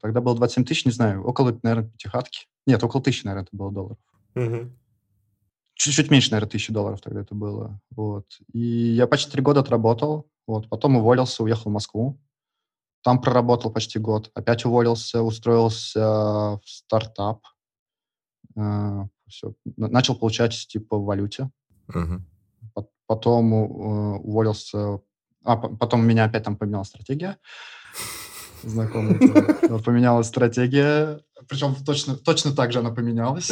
Тогда было 27 тысяч, не знаю, около, наверное, пятихатки. Нет, около тысячи, наверное, это было долларов Мгм. чуть-чуть меньше, наверное, тысячи долларов тогда это было. Вот. И я почти три года отработал. Вот. Потом уволился, уехал в Москву. Там проработал почти год. Опять уволился, устроился в стартап. Э, всё. Н- Начал получать типа в валюте. Пот- Потом э, уволился... А, по- потом у меня опять там поменялась стратегия. Знакомый. Поменялась стратегия. Причем точно, точно так же она поменялась.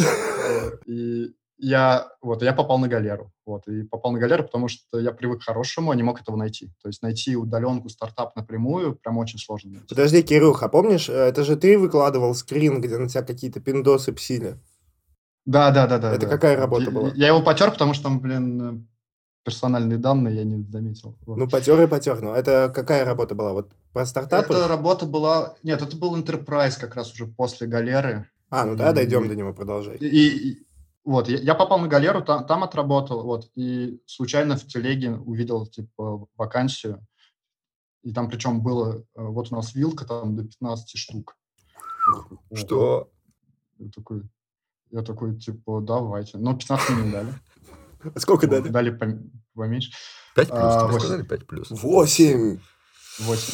И я, вот, я попал на галеру. Вот, и попал на галеру, потому что я привык к хорошему, а не мог этого найти. То есть найти удаленку, стартап напрямую прям очень сложно. найти. Подожди, Кирюх, а помнишь, э, это же ты выкладывал скрин, где на тебя какие-то пиндосы псили? Да, да, да, да. Это да. какая работа Я- была? Я его потер, потому что там, блин, э, персональные данные я не заметил. Вот. Ну, потер и потер. Но это какая работа была? Вот про стартапы? Эта работа была... Нет, это был Enterprise как раз уже после галеры. А, ну да, дойдем И- до него, продолжай. И, и- вот, я, я попал на галеру, там, там отработал, вот, и случайно в телеге увидел, типа, вакансию, и там причем было, э, вот у нас вилка там до 15 штук. Что? Я такой, я такой, типа, давайте. Но 15 мне не дали. А Сколько Вот, дали? Дали пом- поменьше. 5 плюс, А, тебе восемь. сказали 5 плюс? Восемь! 8.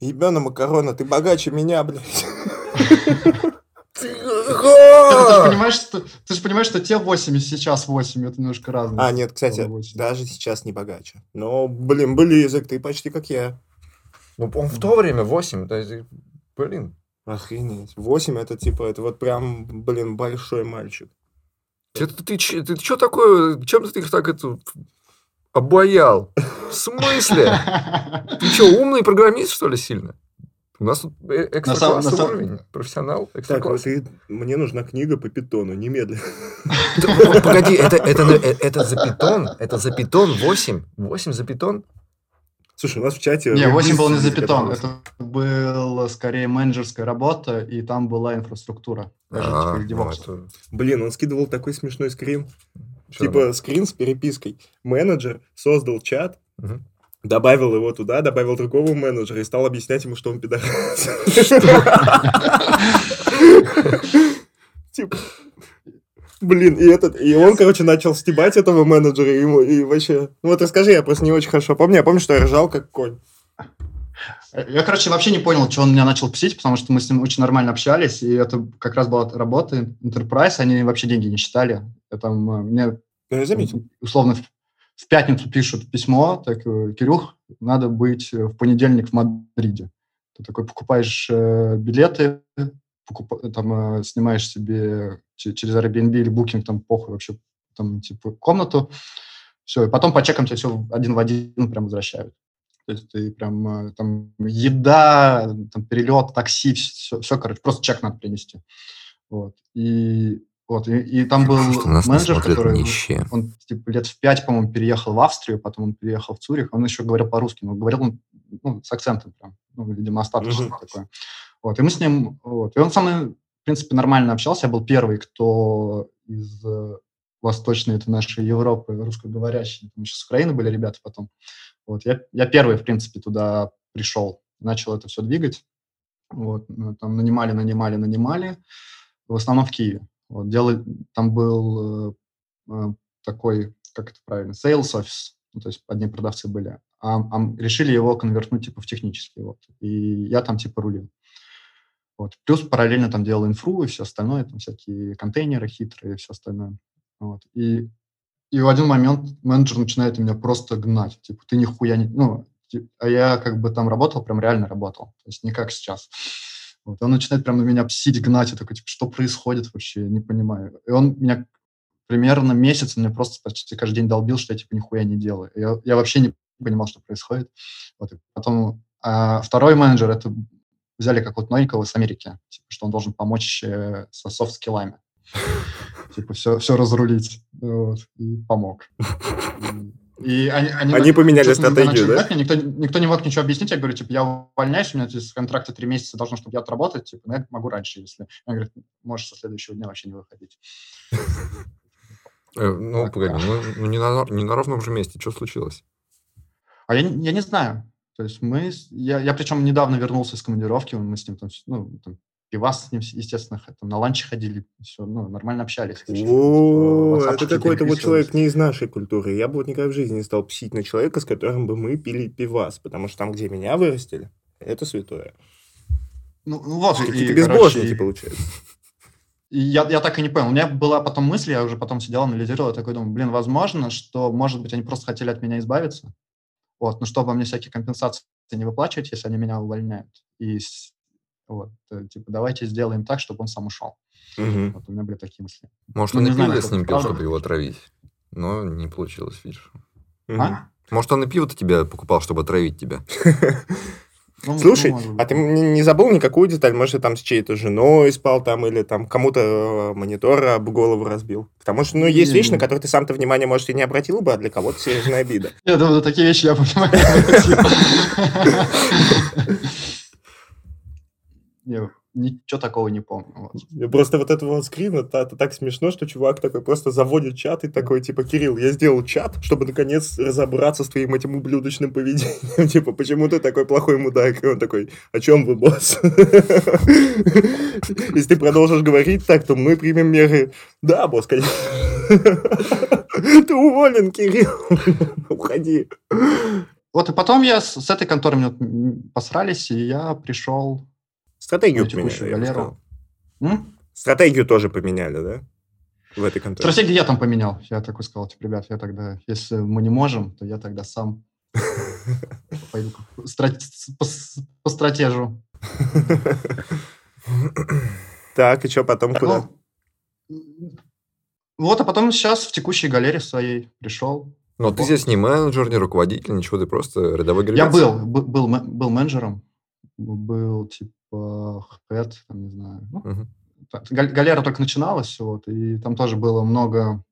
Ебена макарона, ты богаче меня, блядь. Ты, же понимаешь, что, ты же понимаешь, что те 8 и сейчас 8, это немножко разные. А, нет, кстати, даже сейчас не богаче. Но, блин, близок, ты почти как я. Ну, по в то время 8, то есть, блин. Охренеть. Восемь это типа, это вот прям, блин, большой мальчик. Ты, ты, ты, че- ты что такое, чем ты их так это обаял? В смысле? Ты что, умный программист, что ли, сильно? У нас тут э- На на самом- уровень, профессионал, Так, вот экстра-класс. и мне нужна книга по питону, немедленно. Погоди, это, это, на- э, это за питон? Это за питон 8? 8 за питон? Слушай, у нас в чате... Не, 8 был не за питон, это была скорее менеджерская работа, и там была инфраструктура. Даже типа. Блин, он скидывал такой смешной скрин. Типа скрин с перепиской. Менеджер создал чат. Добавил его туда, добавил другого менеджера и стал объяснять ему, что он пидорас. Типа, блин, и этот, и он, короче, начал стебать этого менеджера, и ему, и вообще, ну вот расскажи, я просто не очень хорошо помню, я помню, что я ржал как конь. Я, короче, вообще не понял, что он меня начал писать, потому что мы с ним очень нормально общались, и это как раз была работа Enterprise, они вообще деньги не считали. Я там, э, мне Ну, я заметил. условно в, пятницу пишут письмо, так, э, Кирюх, надо быть э, в понедельник в Мадриде. Ты такой покупаешь э, билеты, покуп- там, э, снимаешь себе че- через Airbnb или Booking, там похуй вообще, там, типа, комнату, все, и потом по чекам тебе все один в один прям возвращают. То есть ты прям, э, там, еда, там, перелет, такси, все, все, короче, просто чек надо принести. Вот. И, вот, и, и там был нас не менеджер, который... нищие. Он типа, лет в пять, по-моему, переехал в Австрию, потом он переехал в Цюрих. Он еще говорил по-русски, но говорил он ну, с акцентом прям, ну, видимо, остаточно Мгм. такое. Вот, и мы с ним, вот, и он со мной, в принципе, нормально общался. Я был первый, кто из... э, восточные, это наши Европы, русскоговорящие. Там еще с Украины были ребята потом. Вот, я, я первый, в принципе, туда пришел, начал это все двигать. Вот, ну, там нанимали, нанимали, нанимали, в основном в Киеве. Вот, делали, там был э, э, такой, как это правильно, sales office, ну, то есть одни продавцы были, а, а решили его конвертнуть типа в технический, вот, и я там типа рулил. Вот. Плюс параллельно там делал инфру и все остальное, там всякие контейнеры хитрые и все остальное. Вот. И, и в один момент менеджер начинает меня просто гнать. Типа, ты нихуя не... Ну, а я как бы там работал, прям реально работал. То есть не как сейчас. Вот. Он начинает прям на меня псить, гнать. Я такой, типа, что происходит вообще? Я не понимаю. И он меня примерно месяц мне просто почти каждый день долбил, что я типа нихуя не делаю. Я, я вообще не понимал, что происходит. Вот. И потом а второй менеджер, это взяли как вот новенького с Америки, типа, что он должен помочь э, со софт-скиллами. Типа все, все разрулить. Вот, и помог. И они, они, они поменяли стратегию, да? Никто, никто не мог ничего объяснить. Я говорю, типа, я увольняюсь, у меня здесь контракты три месяца должно, чтобы я отработать. Типа, я могу раньше, если... Он говорит, можешь со следующего дня вообще не выходить. Э, ну, погоди, ну, ну не, на, ровном же месте. Что случилось? А я, я не знаю. То есть мы... Я, я причем недавно вернулся из командировки, мы с ним там, ну, там пивас с ним, естественно, там, на ланче ходили, все, ну, нормально общались. О, это какой-то вот человек не из нашей культуры. Я бы вот никогда в жизни не стал псить на человека, с которым бы мы пили пивас, потому что там, где меня вырастили, это святое. Ну, ну вот, Какие-то безбожники, и, получается. И я, я так и не понял. У меня была потом мысль, я уже потом сидел, анализировал, я такой думаю, блин, возможно, что, может быть, они просто хотели от меня избавиться, вот, но чтобы мне всякие компенсации не выплачивать, если они меня увольняют. И вот, э, типа, давайте сделаем так, чтобы он сам ушел. Угу. Вот у меня были такие мысли. Может, ну, он и пиво с ним пил, чтобы его отравить, но не получилось, видишь. Угу. А? Может, он и пиво-то тебя покупал, чтобы отравить тебя. Ну, Слушай, ну, а ты не забыл никакую деталь? Может, там с чьей-то женой спал там, или там кому-то э, монитор об голову разбил? Потому что, ну, есть вещи, на которые ты сам-то внимание, может, и не обратил бы, а для кого-то серьезная обида. Я думаю, такие вещи я понимаю. Я ничего такого не помню. Вот. Просто вот этого скрина, это, это так смешно, что чувак такой просто заводит чат и такой, типа, Кирилл, я сделал чат, чтобы наконец разобраться с твоим этим ублюдочным поведением. типа, почему ты такой плохой мудак? И он такой, о чем вы, босс? Если ты продолжишь говорить так, то мы примем меры. Да, босс, конечно. Ты уволен, Кирилл. Уходи. Вот и потом я с, с этой конторой посрались, и я пришел Стратегию поменяли, галеру. Стратегию тоже поменяли, да? В этой конторе. Стратегию я там поменял. Я такой сказал, типа, ребят, я тогда, если мы не можем, то я тогда сам пойду по стратежу. Так, и что потом куда? Вот, а потом сейчас в текущей галерее своей пришел. Но ты здесь не менеджер, не руководитель, ничего, ты просто рядовой гребец. Я был, был, был менеджером, был, типа, Head, там, не знаю. Ну, uh-huh. Галера только начиналась, вот, и там тоже было много,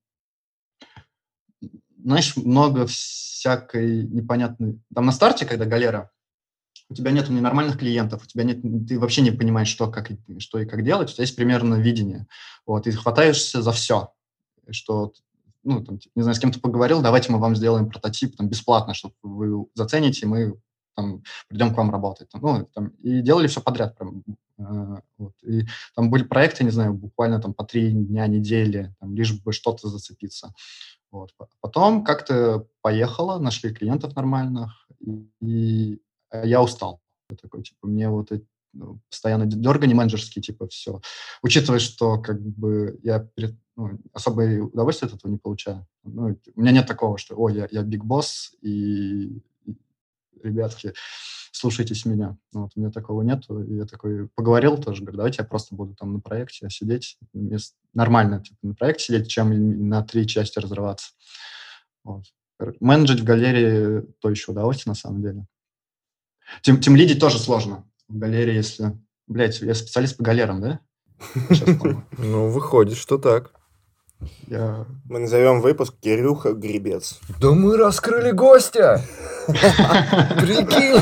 знаешь, много всякой непонятной... Там на старте, когда галера, у тебя нет нормальных клиентов, у тебя нет, ты вообще не понимаешь, что, как, что и как делать, у тебя есть примерно видение, вот, и хватаешься за все, что ну, там, не знаю, с кем-то поговорил, давайте мы вам сделаем прототип там, бесплатно, чтобы вы зацените, мы там, придем к вам работать. Ну, там, и делали все подряд. Прям, э, вот. И там были проекты, не знаю, буквально там по три дня, недели, там, лишь бы что-то зацепиться. Вот. Потом как-то поехала, нашли клиентов нормальных, и, и я устал. Я такой, типа, мне вот эти ну, постоянно дергание менеджерские, типа, все. Учитывая, что как бы я ну, особое удовольствие от этого не получаю. Ну, у меня нет такого, что, о, я, я биг босс, и ребятки, слушайтесь меня. Ну, вот, у меня такого нету. И я такой поговорил тоже, говорю, давайте я просто буду там на проекте сидеть, вместо, нормально типа, на проекте сидеть, чем на три части разрываться. Вот. Менеджить в галерее то еще удовольствие, на самом деле. Тем, тем лидить тоже сложно. В галерее, если... Блять, я специалист по галерам, да? Ну, выходит, что так. Я... Мы назовем выпуск Кирюха Гребец. Да мы раскрыли гостя! Прикинь!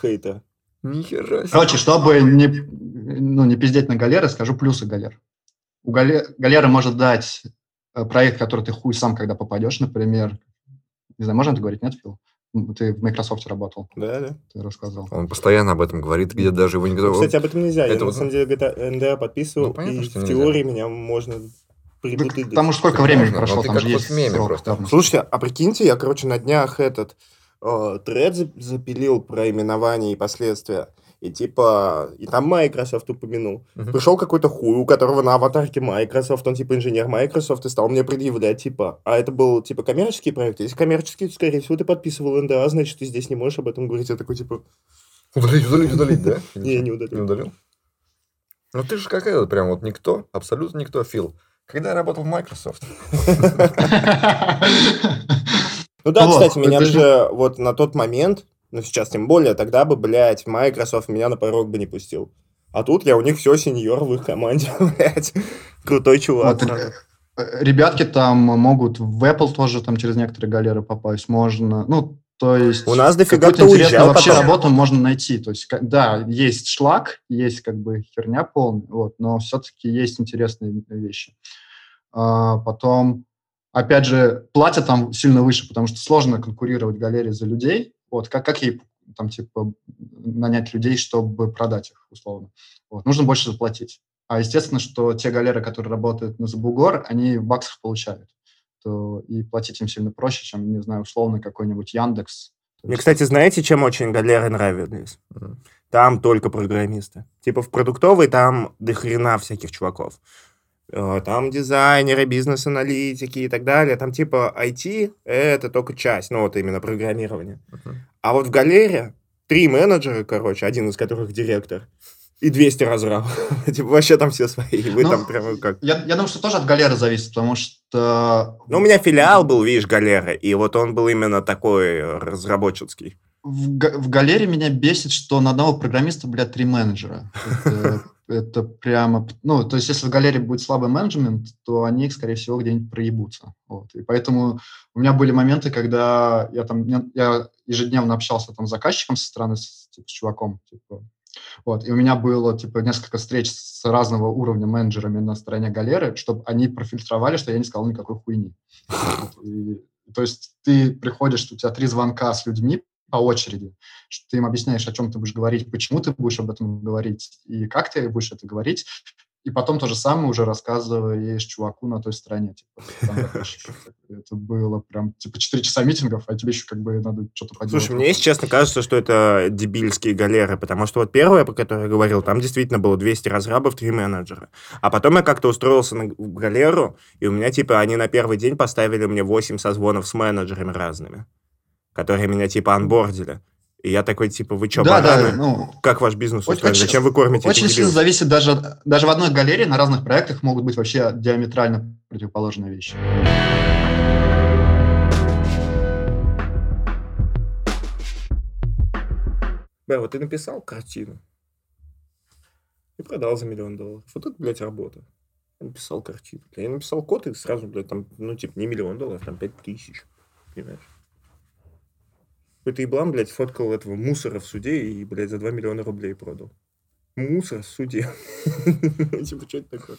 Хейта. Нихера себе. Короче, чтобы не, ну, не пиздеть на галеры, скажу плюсы галер. у гале- галеры может дать э, проект, который ты хуй сам, когда попадешь, например. Не знаю, можно это говорить, нет, Фил? Ты в Microsoft работал, Да, да. ты рассказывал. Он постоянно об этом говорит, где даже его никто... Кстати, об этом нельзя. Я Это на вот- самом деле GTA НДА подписывал, Ну, понятно, и что в нельзя. теории меня можно прибутылить. Потому Ну, что сколько времени прошло, ты там же есть меме просто. Слушайте, а прикиньте, я, короче, на днях этот э, тред за- запилил про именование и последствия. И типа, и там Microsoft упомянул. Мгм. Пришел какой-то хуй, у которого на аватарке Microsoft, он типа инженер Microsoft, и стал мне предъявлять, типа, а это был типа коммерческий проект? Если коммерческий, то, скорее всего, ты подписывал НДА, значит, ты здесь не можешь об этом говорить. Я такой, типа, Удалить, удалить, удалить, да? не, не Не удалил. удалил? Ну ты же какая вот прям вот никто, абсолютно никто, Фил. Когда я работал в Microsoft, Ну да, кстати, меня же- вот на тот момент, ну сейчас тем более, тогда бы, блядь, Microsoft меня на порог бы не пустил. А тут я у них все сеньор в их команде, блядь. Крутой чувак. Э, э, Ребятки там могут в Apple тоже там через некоторые галеры попасть. Можно, ну, то есть... У нас дофига кто уезжал вообще потом. работу можно найти. То есть, да, есть шлак, есть как бы херня полная, вот, но все-таки есть интересные вещи. А, потом, опять же, платят там сильно выше, потому что сложно конкурировать галерее за людей. Вот, как, как ей там, типа, нанять людей, чтобы продать их, условно. Вот, нужно больше заплатить. А естественно, что те галеры, которые работают на Забугор, они в баксах получают. То и платить им сильно проще, чем, не знаю, условно какой-нибудь Яндекс. Мне, кстати, знаете, чем очень галеры нравились? Там только программисты. Типа в продуктовой там до хрена всяких чуваков. Э, Там дизайнеры, бизнес-аналитики и так далее. Там типа IT — это только часть, ну вот именно программирование. Мгм. А вот в галере три менеджера, короче, один из которых директор, и 200 разрабов. Типа вообще там все свои. Вы Ну, там прямо как... Я, я думаю, что тоже от галеры зависит, потому что Ну, у меня филиал был, видишь, галера, и вот он был именно такой разработческий. в, га- в галере меня бесит, что на одного программиста, блядь, три менеджера. Это, это прямо... Ну, то есть, если в галере будет слабый менеджмент, то они, скорее всего, где-нибудь проебутся. Вот. И поэтому у меня были моменты, когда я там... Я ежедневно общался там с заказчиком со стороны, с, типа, с чуваком, типа, вот, и у меня было, типа, несколько встреч с разного уровня менеджерами на стороне галеры, чтобы они профильтровали, что я не сказал никакой хуйни. И, то есть ты приходишь, у тебя три звонка с людьми по очереди, что ты им объясняешь, о чем ты будешь говорить, почему ты будешь об этом говорить и как ты будешь это говорить, и потом то же самое уже рассказываешь чуваку на той стороне. Типа, это было прям, типа, 4 часа митингов, а тебе еще как бы надо что-то поделать. Слушай, мне, если честно, кажется, что это дебильские галеры, потому что вот первая, про которую я говорил, там действительно было 200 разрабов, 3 менеджера. А потом я как-то устроился на галеру, и у меня, типа, они на первый день поставили мне 8 созвонов с менеджерами разными, которые меня, типа, анбордили. И я такой, типа, вы что, да, бараны? да, ну, Как ваш бизнес Очень- устроен? очень- Зачем вы кормите очень сильно зависит даже, даже в одной галерее на разных проектах могут быть вообще диаметрально противоположные вещи. Бля, вот ты написал картину и продал за миллион долларов. Вот это, блядь, работа. Я написал картину. Я написал код, и сразу, блядь, там, ну, типа, не миллион долларов, там, пять тысяч. Понимаешь? Какой-то еблан, блядь, фоткал этого мусора в суде и, блядь, за 2 миллиона рублей продал. Мусор в суде. Типа, что это такое?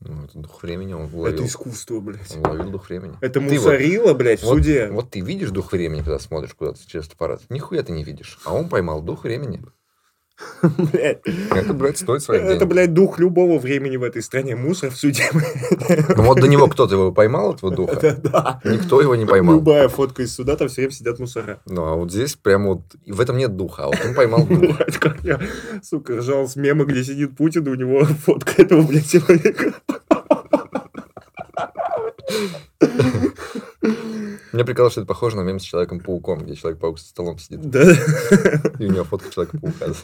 Ну, это дух времени он уловил. Это искусство, блядь. Он уловил дух времени. Это Ты вот- мусорило, блядь, в Вот, суде. вот ты видишь дух времени, когда смотришь куда-то через аппарат? Нихуя ты не видишь. А он поймал дух времени. Блядь. Это, блядь, стоит своих Это, денег. блядь, дух любого времени в этой стране. Мусор в суде. Ну вот до него кто-то его поймал, этого духа. Это да. Никто его не поймал. Любая фотка из суда, там все время сидят мусора. Ну, а вот здесь прям вот... В этом нет духа, а вот он поймал дух. Блядь, как я, сука, ржал с мема, где сидит Путин, у него фотка этого, блядь, человека. Мне прикалывало, что это похоже на мем с Человеком-пауком, где Человек-паук за столом сидит, Да. и у него фотка Человека-паука.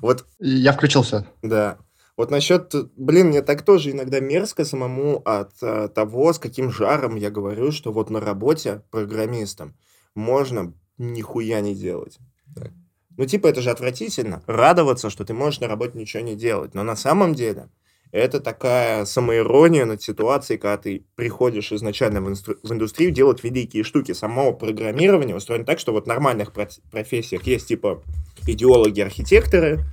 Вот, я включился. да. Вот насчет, блин, мне так тоже иногда мерзко самому от э, того, с каким жаром я говорю, что вот на работе программистом можно нихуя не делать. Так. Ну, типа, это же отвратительно. Радоваться, что ты можешь на работе ничего не делать. Но на самом деле это такая самоирония над ситуацией, когда ты приходишь изначально в, инстру- в индустрию делать великие штуки. Само программирование устроено так, что вот в нормальных проф- профессиях есть, типа, идеологи, архитекторы,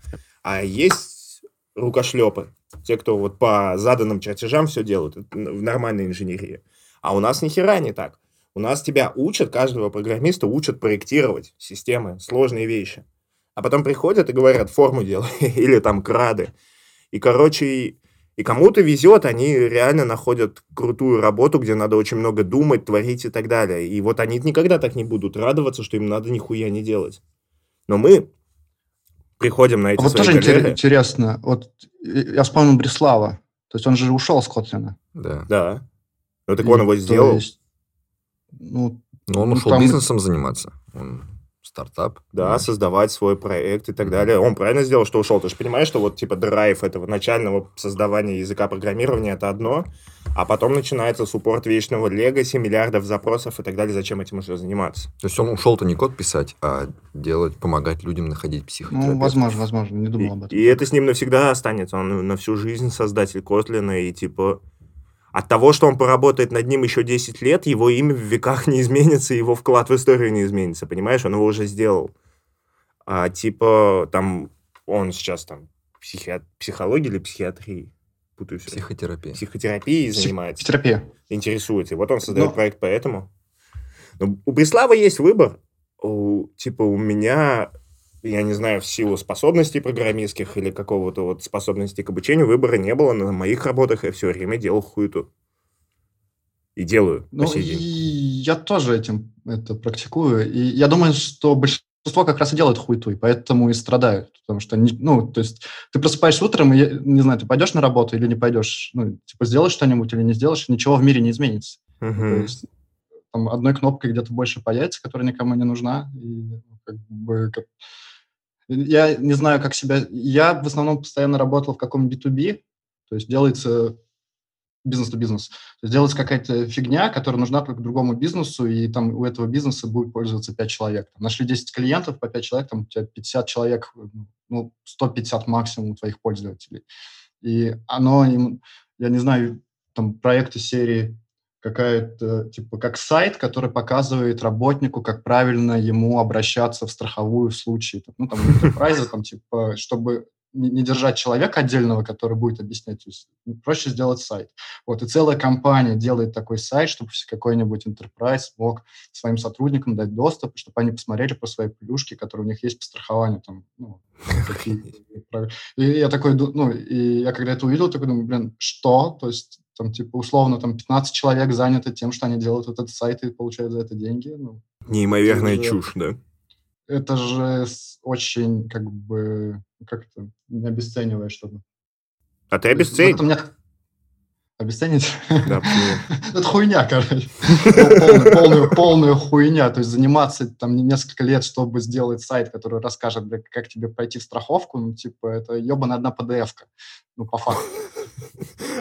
а есть рукошлепы. Те, кто вот по заданным чертежам все делают в нормальной инженерии. А у нас ни хера не так. У нас тебя учат, каждого программиста учат проектировать системы, сложные вещи. А потом приходят и говорят, форму делай, или там крады. И, короче, и кому-то везет, они реально находят крутую работу, где надо очень много думать, творить и так далее. И вот они никогда так не будут радоваться, что им надо нихуя не делать. Но мы приходим на эти А вот тоже галеры. интересно, вот э, я вспомнил Бреслава, то есть он же ушел с Котлина. Да. Да. Ну так И он его сделал. есть, ну, Но он Ну, ушел там- бизнесом заниматься. Он стартап. Да, создавать свой проект и так далее. Он правильно сделал, что ушел. Ты же понимаешь, что вот типа драйв этого начального создавания языка программирования это одно, а потом начинается суппорт вечного легаси, миллиардов запросов и так далее. Зачем этим уже заниматься? То есть он ушел-то не код писать, а делать, помогать людям находить психотерапевтов. ну, возможно, возможно, не И, думал об этом. и это с ним навсегда останется. Он на всю жизнь создатель Котлина и типа от того, что он поработает над ним еще 10 лет, его имя в веках не изменится, его вклад в историю не изменится, понимаешь? Он его уже сделал. А типа там он сейчас там психи... психологией или психиатрией? Путаю все. Психотерапия. Психотерапией Псих- занимается Терапия. интересуется. И вот он создает Ну. проект поэтому. Но у Бреслава есть выбор. У, типа у меня, я не знаю, в силу способностей программистских или какого-то вот способности к обучению, выбора не было. На моих работах я все время делал хуету. И делаю Ну, по сей и день. я тоже этим это практикую. И я думаю, что большинство как раз и делает хуйту, и поэтому и страдают. Потому что, ну, то есть ты просыпаешься утром, и, не знаю, ты пойдешь на работу или не пойдешь, ну, типа, сделаешь что-нибудь или не сделаешь, ничего в мире не изменится. То Мгм. есть там одной кнопкой где-то больше появится, которая никому не нужна. И как бы, как- Я не знаю, как себя... Я в основном постоянно работал в каком B2B, то есть делается бизнес-то-бизнес. То делается какая-то фигня, которая нужна только другому бизнесу, и там у этого бизнеса будет пользоваться 5 человек. Нашли 10 клиентов по 5 человек, там у тебя 50 человек, ну, 150 максимум твоих пользователей. И оно им, я не знаю, там проекты серии какая-то, типа, как сайт, который показывает работнику, как правильно ему обращаться в страховую в случае, ну, там, enterprise, там, типа, чтобы не, держать человека отдельного, который будет объяснять, то есть проще сделать сайт. Вот, и целая компания делает такой сайт, чтобы какой-нибудь enterprise мог своим сотрудникам дать доступ, чтобы они посмотрели про свои плюшки, которые у них есть по страхованию, там, ну, и я такой, ну, и я когда это увидел, такой думаю, блин, что? То есть там, типа, условно, там 15 человек заняты тем, что они делают этот сайт и получают за это деньги. Ну, Неимоверная Да. чушь, да. это же очень, как бы, как это, не обесценивая, чтобы... А ты у меня- Обесценить? Да? Это хуйня, короче. Полную, полную хуйня. То есть заниматься там не- несколько лет, чтобы сделать сайт, который расскажет, как тебе пройти в страховку, ну, типа, это ебаная одна PDF-ка. Ну, по факту.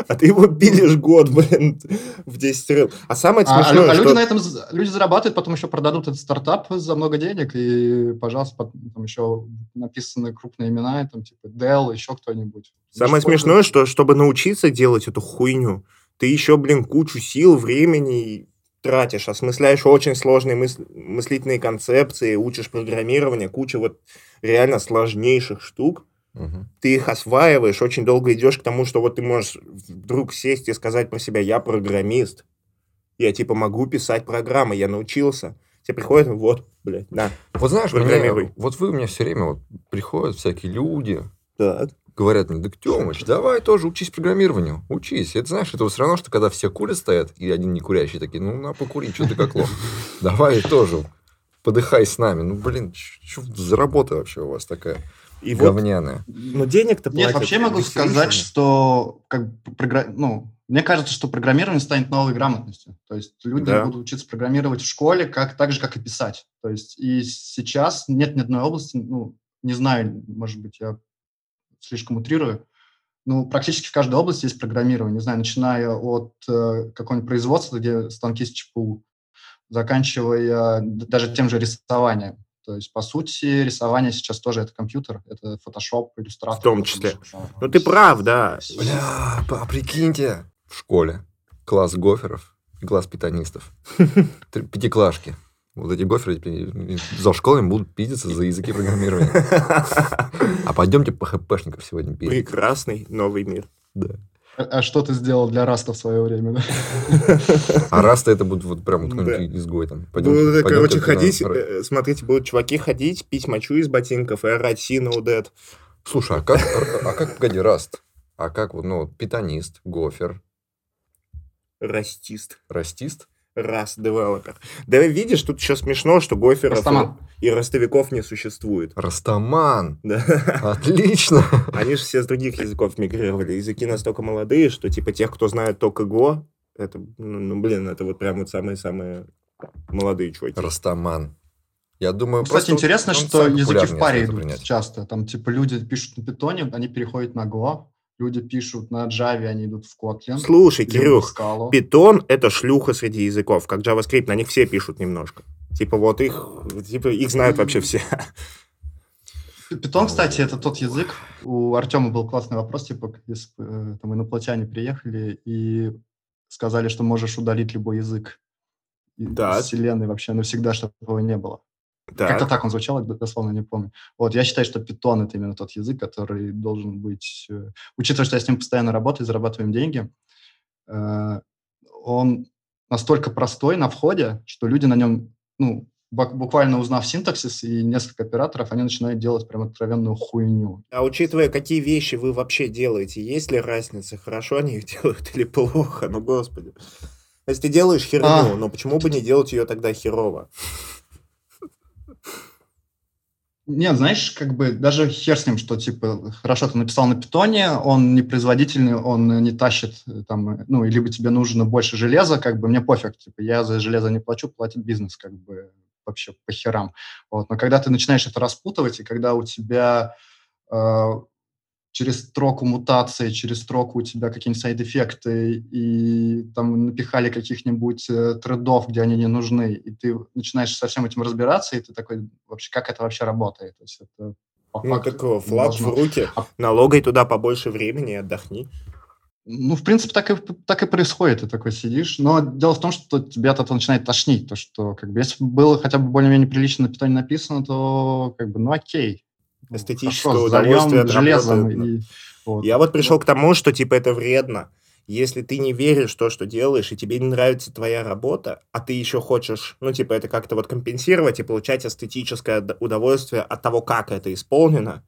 А ты его пилишь год, блин, в 10 раз. А самое А, а смешное, а что... люди на этом люди зарабатывают, потом еще продадут этот стартап за много денег, и, пожалуйста, там еще написаны крупные имена, там типа Dell, еще кто-нибудь. Самое Используют. смешное, что чтобы научиться делать эту хуйню, ты еще, блин, кучу сил, времени тратишь, осмысляешь очень сложные мыс- мыслительные концепции, учишь программирование, куча вот реально сложнейших штук. Мгм. Ты их осваиваешь, очень долго идешь к тому, что вот ты можешь вдруг сесть и сказать про себя, я программист. Я типа могу писать программы, я научился. Тебе приходит, вот, блядь, на. Вот знаешь, мне- вот вы у меня все время вот приходят всякие люди, Так. говорят мне, да, Тёмыч, давай тоже учись программированию, учись. Это знаешь, это все равно, что когда все курят стоят, и один не курящий, такие, ну, на, покури, что ты как лох. Давай тоже подыхай с нами. Ну, блин, что за работа вообще у вас такая И вот, говняная? ну денег-то Нет, платят вообще могу сказать, что как програ- ну, мне кажется, что программирование станет новой грамотностью. То есть люди Да. будут учиться программировать в школе как, так же, как и писать. То есть и сейчас нет ни одной области, ну, не знаю, может быть, я слишком утрирую, ну, практически в каждой области есть программирование, не знаю, начиная от э, какого-нибудь производства, где станки с ЧПУ, заканчивая даже тем же рисованием. То есть, по сути, рисование сейчас тоже это компьютер, это Photoshop, иллюстратор. В том числе. Ну ты прав, да. Бля, а прикиньте, в школе класс гоферов и класс питанистов. Пятиклашки. Вот эти гоферы за школами будут пиздиться за языки программирования. А пойдемте по ХПшников сегодня пиздить. Прекрасный новый мир. Да. А, а что ты сделал для Раста в свое время? Да? А раз-то это будет вот прям вот Да. изгой там. Будут, Пойдем- пойдем короче, только на- ходить, э, смотрите, будут чуваки ходить, пить мочу из ботинков и орать «See no dead». Слушай, а как, а как, погоди, Раст? А как, вот, ну, питанист, гофер, Растист. растист? Раз, девелопер. Да видишь, тут еще смешно, что гоферов Растаман. и ростовиков не существует. Растаман. Да. Отлично. Они же все с других языков мигрировали. Языки настолько молодые, что типа тех, кто знает только Го, это, ну, ну, блин, это вот прям вот самые-самые молодые чуваки. Растаман. Я думаю, Кстати, просто интересно, что языки в паре идут принять. часто. Там, типа, люди пишут на питоне, они переходят на Go. Люди пишут на Java, они идут в Kotlin. Слушай, Кирюх. Python — это шлюха среди языков, как JavaScript, на них все пишут немножко. Типа вот их, типа их знают вообще все. Питон, кстати, это тот язык. У Артема был классный вопрос, типа, если э, там инопланетяне приехали и сказали, что можешь удалить любой язык из Так. вселенной вообще навсегда, чтобы его не было. Как-то Так. так он звучал, я дословно не помню. Вот, я считаю, что питон это именно тот язык, который должен быть... э, Учитывая, что я с ним постоянно работаю, зарабатываем деньги, э, он настолько простой на входе, что люди на нем, ну, буквально узнав синтаксис и несколько операторов, они начинают делать прям откровенную хуйню. А учитывая, какие вещи вы вообще делаете, есть ли разница, хорошо они их делают или плохо? Ну, господи. Если ты делаешь херню, А. ну почему бы не делать ее тогда херово? Нет, знаешь, как бы даже хер с ним, что, типа, хорошо, ты написал на питоне, он не производительный, он не тащит, э, там, э, ну, либо тебе нужно больше железа, как бы, мне пофиг, типа, я за железо не плачу, платит бизнес, как бы, вообще по херам. Вот. Но когда ты начинаешь это распутывать, и когда у тебя э, через строку мутации, через строку у тебя какие-нибудь сайд-эффекты, и там напихали каких-нибудь э, тредов, где они не нужны, и ты начинаешь со всем этим разбираться, и ты такой, вообще, как это вообще работает? То есть это по Ну, факту такого, флаг в руки, А- налогай туда побольше времени и отдохни. Ну, в принципе, так и, так и происходит, ты такой сидишь. Но дело в том, что тебя от этого начинает тошнить, то, что, как бы, если бы было хотя бы более-менее прилично на питоне написано, то, как бы, ну, окей. Ну, Эстетическое хорошо, удовольствие зальем от железом работы, и... вот. Я вот пришел к тому, что типа это вредно. Если ты не веришь в то, что делаешь, и тебе не нравится твоя работа, а ты еще хочешь, ну, типа, это как-то вот компенсировать и получать эстетическое удовольствие от того, как это исполнено,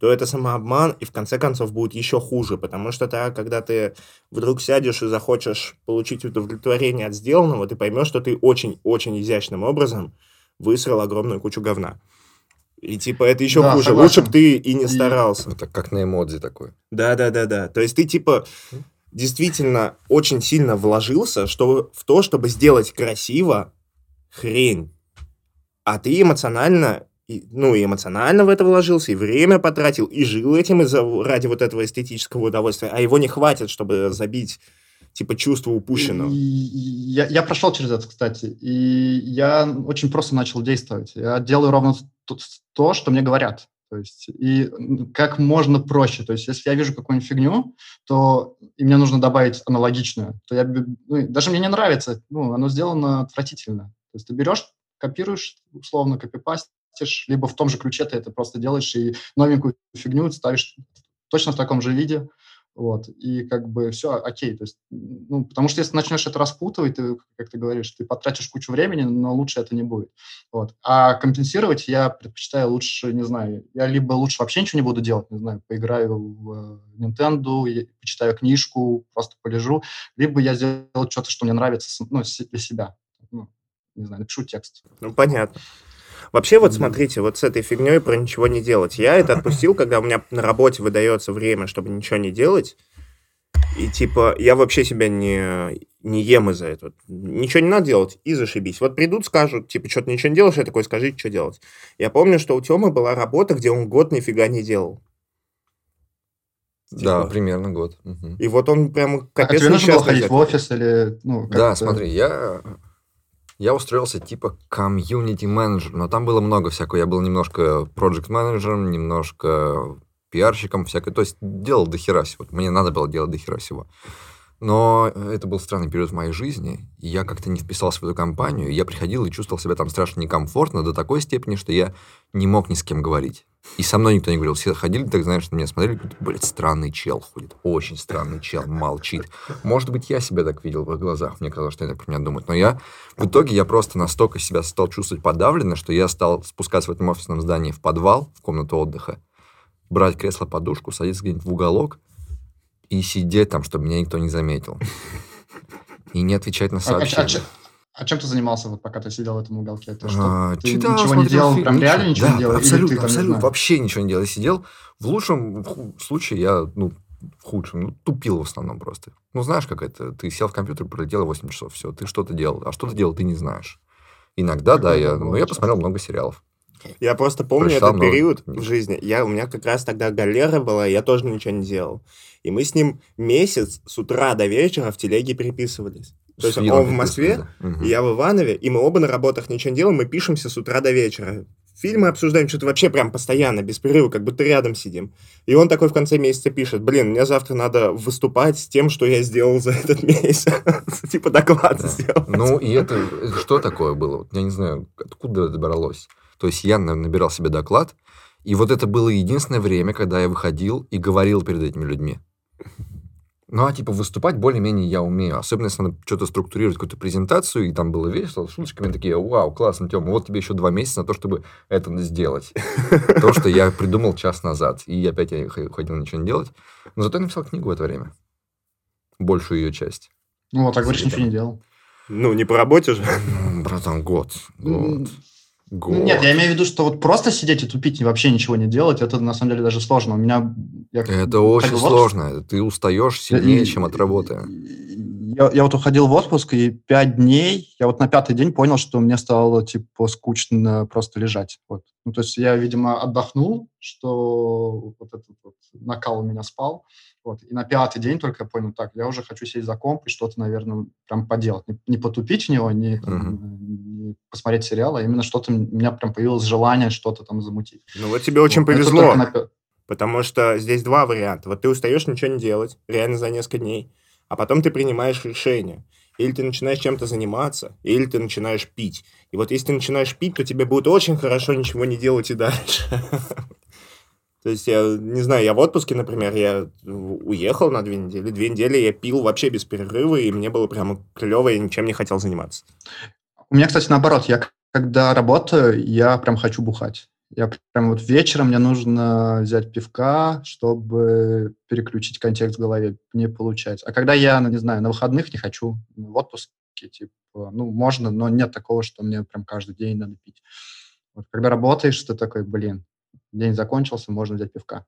то это самообман, и в конце концов будет еще хуже, потому что тогда, когда ты вдруг сядешь и захочешь получить удовлетворение от сделанного, ты поймешь, что ты очень-очень изящным образом высрал огромную кучу говна. И типа это еще Да, хуже. согласен. Лучше бы ты и не И- старался. Это как на эмодзи такой. Да, да, да, да. То есть ты типа действительно очень сильно вложился что, в то, чтобы сделать красиво хрень. А ты эмоционально, и- ну, и эмоционально в это вложился, и время потратил, и жил этим из-за, ради вот этого эстетического удовольствия. А его не хватит, чтобы забить, типа, чувство упущенного. И я, я прошел через это, кстати, и я очень просто начал действовать. Я делаю ровно то, то, что мне говорят. То есть, и как можно проще. То есть, если я вижу какую-нибудь фигню, то и мне нужно добавить аналогичную, то я, ну, даже мне не нравится, ну, оно сделано отвратительно. То есть, ты берешь, копируешь, условно, копипастишь, либо в том же ключе ты это просто делаешь и новенькую фигню ставишь точно в таком же виде, вот, и как бы все, окей, то есть, ну, потому что если начнешь это распутывать, ты, как ты говоришь, ты потратишь кучу времени, но лучше это не будет, вот. А компенсировать я предпочитаю лучше, не знаю, я либо лучше вообще ничего не буду делать, не знаю, поиграю в э, Nintendo, почитаю книжку, просто полежу, либо я сделаю что-то, что мне нравится, ну, для себя, ну, не знаю, напишу текст. Ну, понятно. Вообще, вот смотрите, вот с этой фигней про ничего не делать. Я это отпустил, когда у меня на работе выдается время, чтобы ничего не делать. И типа, я вообще себя не, не ем из-за этого. Ничего не надо делать, и зашибись. Вот придут, скажут, типа, что ты ничего не делаешь, я такой, скажите, что делать. Я помню, что у Тёмы была работа, где он год нифига не делал. Да, Типа. примерно год. Мгм. И вот он прям А капец тебе нужно было ходить в офис или, ну, Да, смотри, я, я устроился типа комьюнити менеджер, но там было много всякого. Я был немножко проект менеджером немножко пиарщиком, всякое. То есть делал до хера всего. Мне надо было делать до хера всего. Но это был странный период в моей жизни, я как-то не вписался в эту компанию. Я приходил и чувствовал себя там страшно некомфортно до такой степени, что я не мог ни с кем говорить. И со мной никто не говорил. Все ходили, так знаешь, на меня смотрели, говорят, блядь, странный чел ходит. Очень странный чел, молчит. Может быть, я себя так видел в их глазах. Мне казалось, что они так про меня думают. Но я, в итоге, я просто настолько себя стал чувствовать подавленно, что я стал спускаться в этом офисном здании в подвал, в комнату отдыха, брать кресло-подушку, садиться где-нибудь в уголок и сидеть там, чтобы меня никто не заметил. И не отвечать на А, а- а сообщения. че- а чем ты занимался, вот, пока ты сидел в этом уголке? Ты что, А, ты читал, ничего не делал, фильм, прям реально ничего Да, не делал? Абсолютно, ты не абсолютно, знаю, вообще ничего не делал. Я сидел, в лучшем в случае я, ну, в худшем, ну, тупил в основном просто. Ну, знаешь, как это, ты сел в компьютер, пролетело 8 часов, все, ты что-то делал, а что ты делал, ты не знаешь. Иногда, да, Такое я, ну, я посмотрел много сериалов. Я просто помню Прочитал этот много период в жизни. Я, у меня как раз тогда галера была, я тоже ничего не делал. И мы с ним месяц с утра до вечера в телеге переписывались. То есть Филом он в Москве, да. Я в Иванове, и мы оба на работах ничего не делаем, мы пишемся с утра до вечера. Фильмы обсуждаем что-то вообще прям постоянно, без перерыва, как будто рядом сидим. И он такой в конце месяца пишет, блин, мне завтра надо выступать с тем, что я сделал за этот месяц. Типа доклад сделать. Ну, и это, что такое было? Я не знаю, откуда это бралось. То есть я на- набирал себе доклад, и вот это было единственное время, когда я выходил и говорил перед этими людьми. Ну, а типа выступать более-менее я умею. Особенно, если надо что-то структурировать, какую-то презентацию, и там было весело, с шуточками такие, вау, классно, Тёма, вот тебе еще два месяца на то, чтобы это сделать. То, что я придумал час назад. И опять я ходил ничего не делать. Но зато я написал книгу в это время. Большую ее часть. Ну, вот, а говоришь, Сидел. ничего не делал. Ну, не по работе же. Братан, год. Год. Год. Нет, я имею в виду, что вот просто сидеть и тупить и вообще ничего не делать, это на самом деле даже сложно. У меня... я Это очень отпуск, сложно. Ты устаешь сильнее, и- чем от работы. Я, я вот уходил в отпуск, и пять дней, я вот на пятый день понял, что мне стало, типа, скучно просто лежать. Вот. Ну, то есть я, видимо, отдохнул, что вот этот вот накал у меня спал. Вот. И на пятый день только я понял, так, я уже хочу сесть за комп и что-то, наверное, прям поделать. Не, не потупить в него, не, там, не посмотреть сериал, а именно что-то, у меня прям появилось желание что-то там замутить. Ну вот тебе очень Вот. Повезло. на Потому что здесь два варианта. Вот ты устаешь ничего не делать, реально за несколько дней, а потом ты принимаешь решение. Или ты начинаешь чем-то заниматься, или ты начинаешь пить. И вот если ты начинаешь пить, то тебе будет очень хорошо ничего не делать и дальше. То есть я не знаю, я в отпуске, например, я уехал на две недели. Две недели я пил вообще без перерыва, и мне было прямо клево, я ничем не хотел заниматься. У меня, кстати, наоборот, я когда работаю, я прям хочу бухать. Я прям вот вечером мне нужно взять пивка, чтобы переключить контекст в голове. Не получается. А когда я, ну, не знаю, на выходных не хочу, ну, в отпуске, типа, ну, можно, но нет такого, что мне прям каждый день надо пить. Вот когда работаешь, ты такой, блин, день закончился, можно взять пивка.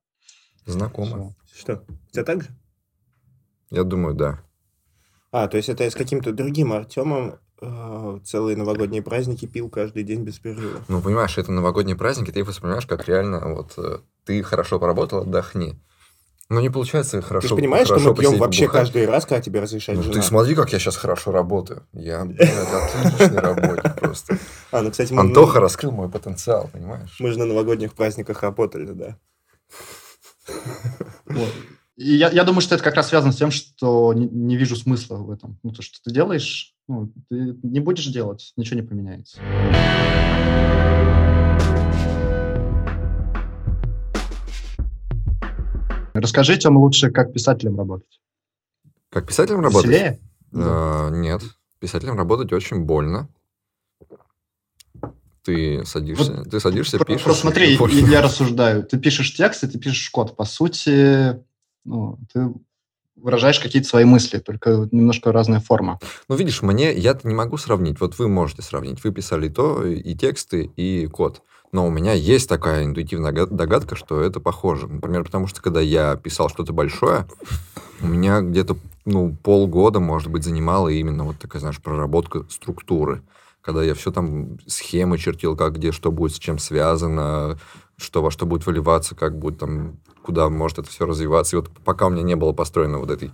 Знакомо. Всё. Что, у тебя так же? Я думаю, да. А, то есть это я с каким-то другим Артемом э, целые новогодние праздники пил каждый день без перерыва. Ну, понимаешь, это новогодние праздники, ты их воспринимаешь как реально, вот, э, ты хорошо поработал, отдохни. Но не получается хорошо Ты же понимаешь, что хорошо мы пьем вообще побухать. каждый раз, когда тебе разрешает Ну, жена? ты смотри, как я сейчас хорошо работаю. Я, блядь, отличный работник просто. А, ну, кстати, мы, Антоха раскрыл мой потенциал, понимаешь? мы же на новогодних праздниках работали, да. Вот. И я, я думаю, что это как раз связано с тем, что не, не вижу смысла в этом. Ну, то, что ты делаешь, ну, ты не будешь делать, ничего не поменяется. Расскажи, Тёма, лучше, как писателем работать. Как писателем работать? Веселее? А, нет. Писателем работать очень больно. Ты садишься, ты садишься, Про- пишешь. Просто смотри, и больше- я, рассуждаю. Ты пишешь текст, и ты пишешь код. По сути, ну, ты выражаешь какие-то свои мысли, только немножко разная форма. Ну, видишь, мне, я не могу сравнить. Вот вы можете сравнить. Вы писали то, и тексты, и код. Но у меня есть такая интуитивная га- догадка, что это похоже. Например, потому что, когда я писал что-то большое, у меня где-то, ну, полгода, может быть, занимала именно вот такая, знаешь, проработка структуры. Когда я все там схемы чертил, как где что будет с чем связано, что во что будет выливаться, как будет там, куда может это все развиваться. И вот пока у меня не было построено вот этой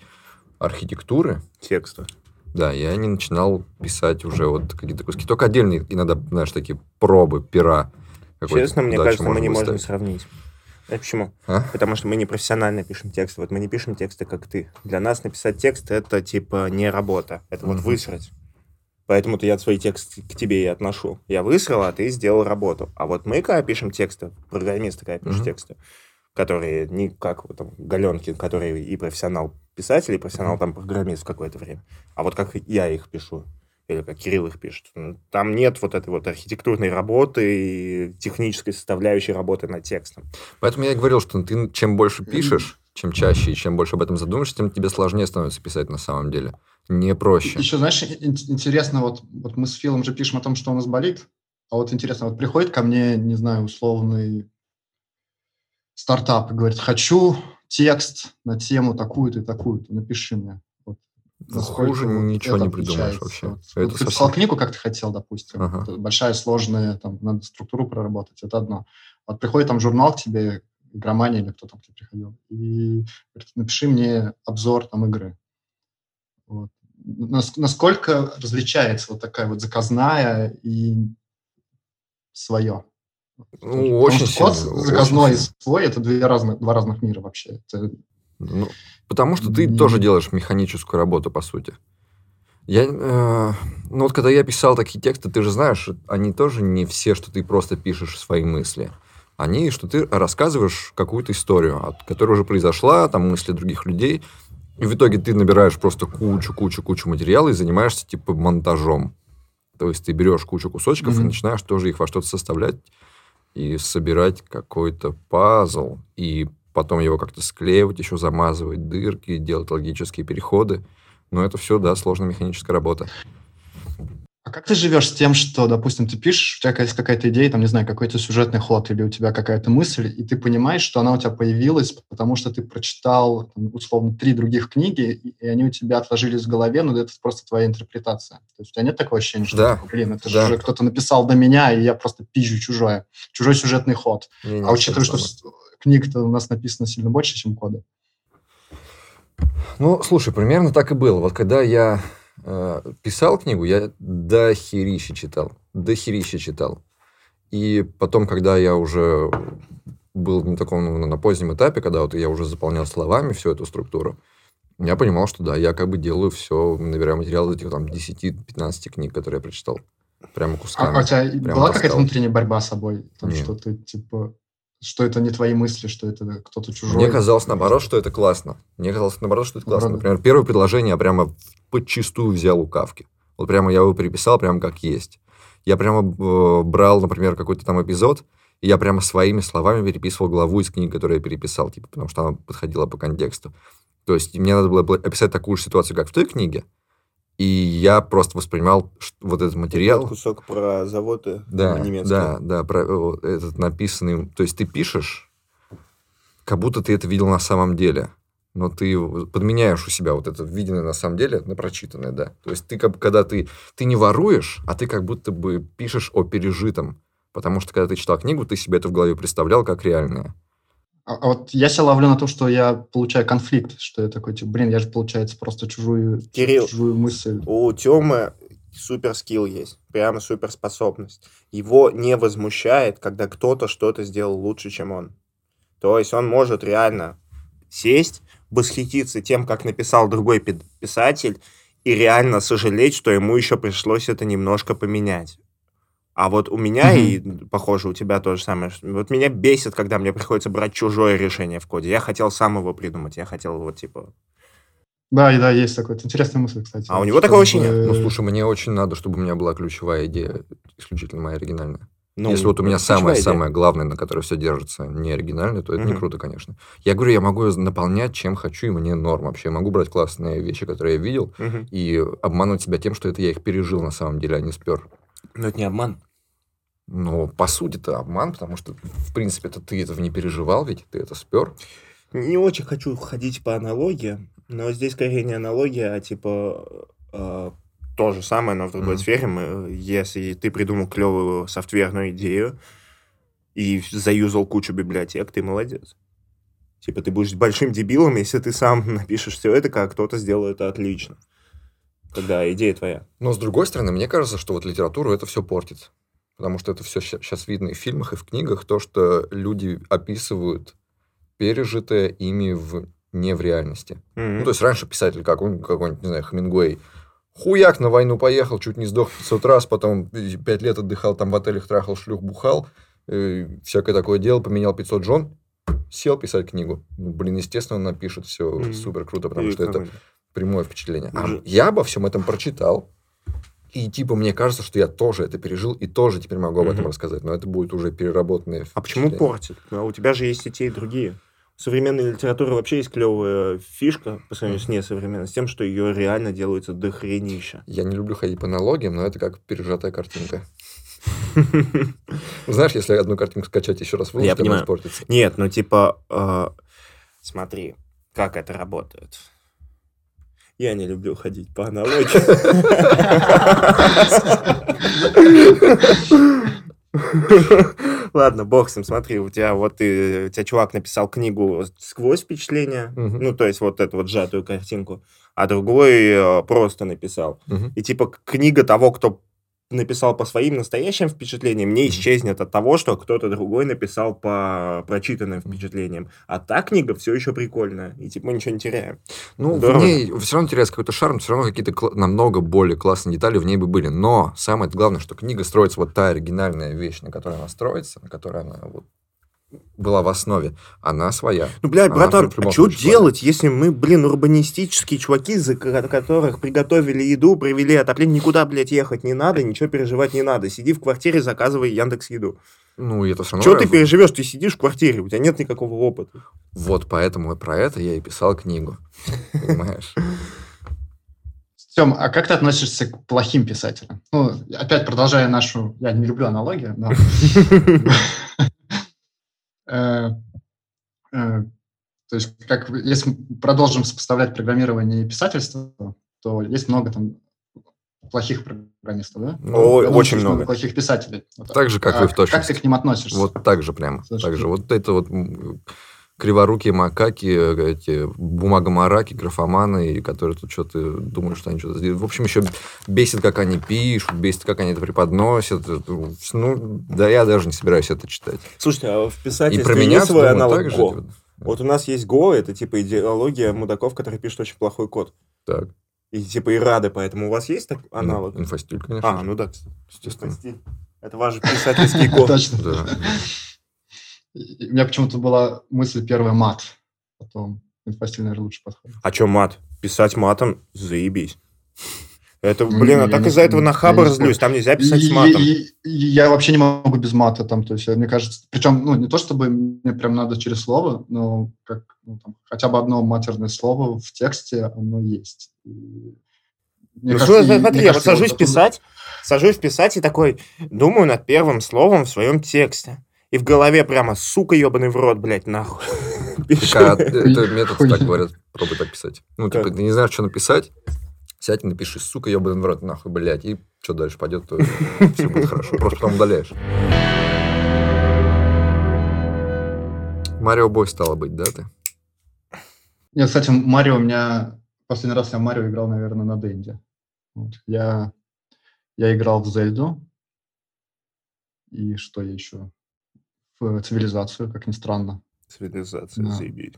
архитектуры, Текста. да, я не начинал писать уже вот какие-то куски. Только отдельные, иногда, знаешь, такие пробы, пера. Честно, мне кажется, мы не можем сравнить. А почему? А? Потому что мы не профессионально пишем тексты. Вот мы не пишем тексты, как ты. Для нас написать текст — это, типа, не работа. Это вот высрать. Поэтому-то я свои тексты к тебе и отношу. Я высрал, а ты сделал работу. А вот мы, когда пишем тексты, программисты, когда пишут тексты, которые не как вот там Галенкин, который и профессионал писатель, и профессионал там программист в какое-то время, а вот как я их пишу, или как Кирилл их пишет. Там нет вот этой вот архитектурной работы и технической составляющей работы над текстом. Поэтому я и говорил, что ты чем больше пишешь, чем чаще и чем больше об этом задумаешься, тем тебе сложнее становится писать на самом деле. Не проще. Еще, знаешь, ин- интересно, вот, вот мы с Филом же пишем о том, что у нас болит, а вот интересно, вот приходит ко мне, не знаю, условный стартап и говорит, хочу текст на тему такую-то и такую-то, напиши мне. Хуже вот ничего не придумаешь вообще. Вот, Это ты совсем- писал книгу, как ты хотел, допустим, Ага. это большая, сложная, там, надо структуру проработать, это одно. Вот приходит там журнал к тебе, игромания или кто там к тебе приходил, и говорит, напиши мне обзор там игры. Вот. Нас- насколько различается вот такая вот заказная и свое? Ну, очень что сильно. код очень заказной и сильно. свой – это две разных, два разных мира вообще. Это Ну, потому что ты Не- тоже делаешь механическую работу, по сути. Я, э, ну вот когда я писал такие тексты, ты же знаешь, они тоже не все, что ты просто пишешь свои мысли. Они, что ты рассказываешь какую-то историю, от- которая уже произошла, там мысли других людей, и в итоге ты набираешь просто кучу-кучу-кучу материала и занимаешься типа монтажом. То есть ты берешь кучу кусочков и Мгм. начинаешь тоже их во что-то составлять и собирать какой-то пазл, и потом его как-то склеивать, еще замазывать дырки, делать логические переходы. Но это все, да, сложная механическая работа. А как ты живешь с тем, что, допустим, ты пишешь, у тебя есть какая-то идея, там, не знаю, какой-то сюжетный ход, или у тебя какая-то мысль, и ты понимаешь, что она у тебя появилась, потому что ты прочитал, там, условно, три других книги, и они у тебя отложились в голове, но это просто твоя интерпретация. То есть у тебя нет такого ощущения, что, Да, типа, блин, это да. же кто-то написал до меня, и я просто пизжу чужое, чужой сюжетный ход. Не, не, А учитывая, то что книг-то у нас написано сильно больше, чем кода. Ну, слушай, примерно так и было. Вот когда я э, писал книгу, я до херища читал. До херища читал. И потом, когда я уже был на таком, ну, на позднем этапе, когда вот я уже заполнял словами всю эту структуру, я понимал, что да, я как бы делаю все, набираю материал из этих там 10-15 книг, которые я прочитал. Прямо кусками. а у тебя была какая-то внутренняя борьба с собой? Там, Нет. что ты, типа, что это не твои мысли, что это кто-то чужой? Мне казалось, наоборот, что это классно. Мне казалось, наоборот, что это классно. Наоборот. Например, первое предложение я прямо подчистую взял у Кавки. Вот прямо я его переписал прямо как есть. Я прямо э, брал, например, какой-то там эпизод, и я прямо своими словами переписывал главу из книги, которую я переписал, типа, потому что она подходила по контексту. То есть мне надо было описать такую же ситуацию, как в той книге, и я просто воспринимал вот этот материал. Кусок про заводы Да, немецкие. да, да, про, э, этот написанный... То есть ты пишешь, как будто ты это видел на самом деле. Но ты подменяешь у себя вот это виденное на самом деле на прочитанное, да. То есть ты, как, когда ты, ты не воруешь, а ты как будто бы пишешь о пережитом. Потому что, когда ты читал книгу, ты себе это в голове представлял как реальное. А, а вот я себя ловлю на том, что я получаю конфликт, что я такой, типа, блин, я же, получается, просто чужую, Кирилл. чужую мысль. У Тёмы супер скилл есть, прямо супер способность. Его не возмущает, когда кто-то что-то сделал лучше, чем он. То есть он может реально сесть, восхититься тем, как написал другой пи- писатель, и реально сожалеть, что ему еще пришлось это немножко поменять. А вот у меня, и, похоже, у тебя то же самое, вот меня бесит, когда мне приходится брать чужое решение в коде. Я хотел сам его придумать, я хотел вот типа... Да, да, есть такой. Это интересная мысль, кстати. А у него такого вообще нет. Ну, слушай, мне очень надо, чтобы у меня была ключевая идея, исключительно моя оригинальная. Ну, Если вот у меня самое-самое главное, на которое все держится, не оригинальное, то это не Мгм. круто, конечно. Я говорю, я могу наполнять чем хочу, и мне норм вообще. Я могу брать классные вещи, которые я видел, Мгм. и обмануть себя тем, что это я их пережил на самом деле, а не спер. Но это не обман. Но по сути это обман, потому что, в принципе, это ты этого не переживал, ведь ты это спер. Не очень хочу ходить по аналогии, но здесь скорее не аналогия, а типа э, то же самое, но в другой Мгм. сфере. Мы, если ты придумал клевую софтверную идею и заюзал кучу библиотек, ты молодец. Типа ты будешь большим дебилом, если ты сам напишешь все это, как кто-то сделал это отлично. Когда идея твоя. Но с другой стороны, мне кажется, что вот литературу это все портит. Потому что это все сейчас видно и в фильмах, и в книгах, то, что люди описывают пережитое ими в, не в реальности. Ну, то есть раньше писатель, как он, какой-нибудь, не знаю, Хемингуэй, Хуяк на войну поехал, чуть не сдох 500 раз, потом 5 лет отдыхал, там в отелях трахал, шлюх, бухал, э, всякое такое дело, поменял 500 жен, сел писать книгу. Ну, блин, естественно, он напишет все Мгм. супер круто, потому И что это нормально. Прямое впечатление. А я обо всем этом прочитал. И типа мне кажется, что я тоже это пережил и тоже теперь могу об этом рассказать. Но это будет уже переработанное А почему портит? А у тебя же есть и те, и другие. У современной литературы вообще есть клевая фишка по сравнению с несовременной, с тем, что ее реально делается до хренища. Я не люблю ходить по аналогиям, но это как пережатая картинка. Знаешь, если одну картинку скачать еще раз выложить, она испортится. Нет, ну типа, э, смотри, как это работает. Я не люблю ходить по аналогии. Ладно, бог с ним, смотри, у тебя вот ты, у тебя чувак написал книгу сквозь впечатление, ну, то есть вот эту вот сжатую картинку, а другой э, просто написал. И типа книга того, кто написал по своим настоящим впечатлениям, не исчезнет от того, что кто-то другой написал по прочитанным впечатлениям. А та книга все еще прикольная. И типа мы ничего не теряем. Ну, Здорово. в ней все равно теряется какой-то шарм, все равно какие-то намного более классные детали в ней бы были. Но самое главное, что книга строится, вот та оригинальная вещь, на которой она строится, на которой она вот была в основе, она своя. Ну, блядь, Она братан, а что делать, если мы, блин, урбанистические чуваки, за ко- которых приготовили еду, привели отопление, никуда, блядь, ехать не надо, ничего переживать не надо. Сиди в квартире, заказывай Яндекс Еду. Ну, это все равно... Чего ты переживешь? Ты сидишь в квартире, у тебя нет никакого опыта. Вот поэтому про это я и писал книгу. Понимаешь? Тем, а как ты относишься к плохим писателям? Ну, опять продолжая нашу... Я не люблю аналогию, но... Э, э, То есть, как если продолжим сопоставлять программирование и писательство, то есть много там плохих программистов, да? Ну, думаю, очень есть много. плохих писателей. Вот Так же, как А вы в Как точности. ты к ним относишься? Вот так же прямо. Слушай, Так же. Вот это вот криворукие макаки, э, эти бумагомараки, графоманы, которые тут что-то думают, что они что-то сделают. В общем, еще бесит, как они пишут, бесит, как они это преподносят. Ну, да я даже не собираюсь это читать. Слушайте, а в И писательстве про меня есть свой думаю, аналог же. Go? типа, Вот у нас есть Go, это типа идеология мудаков, которые пишут очень плохой код. Так. И типа и рады, поэтому у вас есть так Ну, аналог? Инфостиль, конечно. А, ну да, естественно. Стиль. Это ваш писательский код. Точно. И У меня почему-то была мысль первая мат. Потом инфостиль, наверное, лучше подходит. А чё мат? Писать матом? Заебись. Это, Ну, блин, а я так не- из-за этого на я хабар не спорю. злюсь. Там нельзя писать И- с матом. и- и я вообще не могу без мата там, то есть, мне кажется, причем, ну, не то чтобы мне прям надо через слово, но как, ну, там, хотя бы одно матерное слово в тексте, оно есть. И мне Ну, кажется, мне смотри, я вот кажется, сажусь вот писать, сажусь писать и такой думаю над первым словом в своем тексте. И в голове прямо, сука, ебаный в рот, блядь, нахуй. Так, а это метод так говорят, пробуй так писать. Ну, типа, ты не знаешь, что написать, сядь и напиши, сука, ебаный в рот, нахуй, блядь, и что дальше пойдет, то все будет хорошо. Просто потом удаляешь. Марио Бой стало быть, да, ты? Нет, кстати, Марио у меня... Последний раз я в Марио играл, наверное, на Денде. Вот. Я, я играл в Зельду. И что я еще? В цивилизацию, как ни странно. Цивилизация, Да. заебись.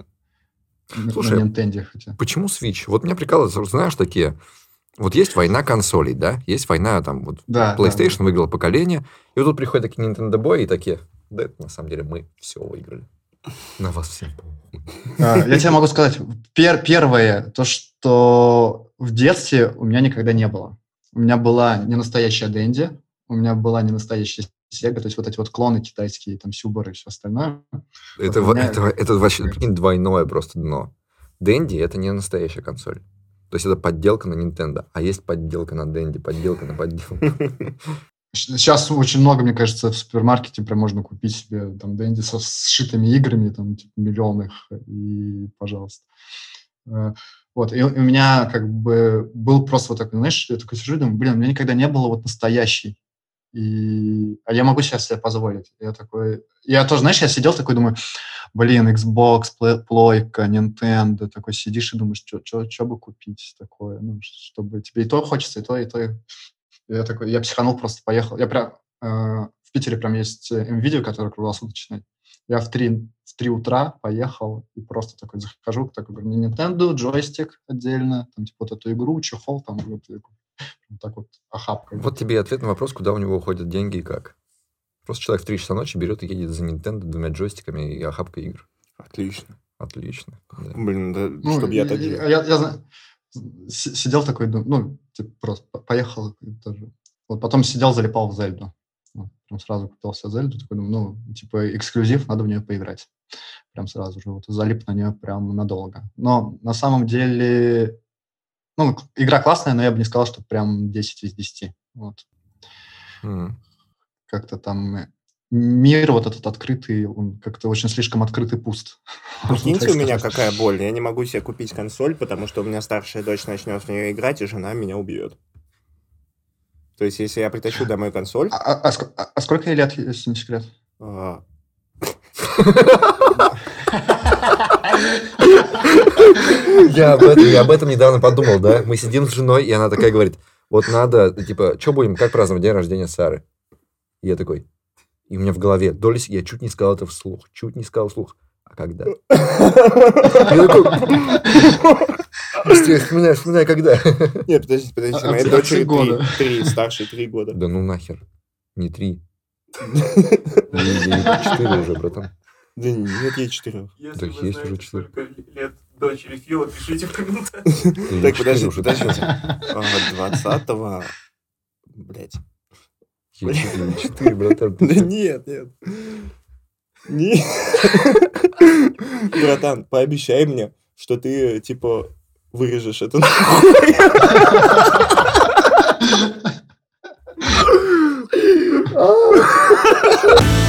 Слушай, на Nintendo хотя. Почему Switch? Вот меня прикалывает, знаешь, такие... Вот есть война консолей, да? Есть война, там, вот Да, PlayStation выиграл поколение, и вот тут приходят такие Nintendo Boy и такие, да, это на самом деле мы все выиграли. На вас всем похуй». А, Я тебе могу сказать, пер- первое, то, что в детстве у меня никогда не было. У меня была не настоящая Дэнди, у меня была не настоящая Sega, то есть вот эти вот клоны китайские, там, Сюбары и все остальное. Это, Вот меня- это, это вообще двойное просто дно. Дэнди это не настоящая консоль. То есть это подделка на Nintendo, а есть подделка на Дэнди, подделка на подделку. Сейчас очень много, мне кажется, в супермаркете прям можно купить себе там Дэнди со сшитыми играми, там, типа, миллион их, и пожалуйста. Э, Вот, и у у меня как бы был просто вот такой, знаешь, я такой сижу и думаю, блин, у меня никогда не было вот настоящей. И... А я могу сейчас себе позволить. Я такой... Я тоже, знаешь, я сидел такой, думаю, блин, Xbox, плойка, Nintendo, такой сидишь и думаешь, что бы купить такое, ну, чтобы тебе и то хочется, и то, и то. и- Я такой, я психанул, просто поехал. Я прям... э, в Питере прям есть МВидео, который круглосуточный. Я в 3, в 3 утра поехал и просто такой захожу, такой говорю, мне Nintendo, джойстик отдельно, там, типа, вот эту игру, чехол, там, вот, Вот так вот охапкой. Вот тебе и ответ на вопрос, куда у него уходят деньги и как. Просто человек в 3 часа ночи берет и едет за Nintendo двумя джойстиками и охапкой игр. Отлично. Отлично. да. Блин, да, Ну, чтобы я так делал. Я, я с- сидел такой, ну, типа, просто по- поехал тоже. Вот потом сидел, залипал в Зельду. Вот, прям сразу купил себе Зельду, такой, ну, типа, эксклюзив, надо в нее поиграть. Прям сразу же, вот, залип на нее прям надолго. Но на самом деле, ну, игра классная, но я бы не сказал, что прям 10 из 10. Вот. М. Как-то там э, мир вот этот открытый, он как-то очень слишком открытый пуст. Прикиньте, так у меня какая боль. Я не могу себе купить консоль, потому что у меня старшая дочь начнет в нее играть, и жена меня убьет. То есть, если я притащу домой консоль... А, а- а а- а сколько ей лет, если не секрет? Я об, этом, я об этом недавно подумал, да. Мы сидим с женой, и она такая говорит, вот надо, типа, что будем, как праздновать день рождения Сары? И я такой, и у меня в голове, доли, сек- я чуть не сказал это вслух, чуть не сказал вслух. А когда? Я такой, быстрее вспоминай, вспоминай, когда. Нет, подождите, подождите. А- Моей дочери три года. три, старше три года. Да ну нахер, не три. Четыре уже, братан. Да нет, ей четырех. Если да есть уже четыре. сколько лет дочери Фила, пишите в комментариях. Так, подожди, уже, да, сейчас? 20-го... Ей четыре, братан. Да нет, нет. Нет. Братан, пообещай мне, что ты, типа, вырежешь это нахуй. Oh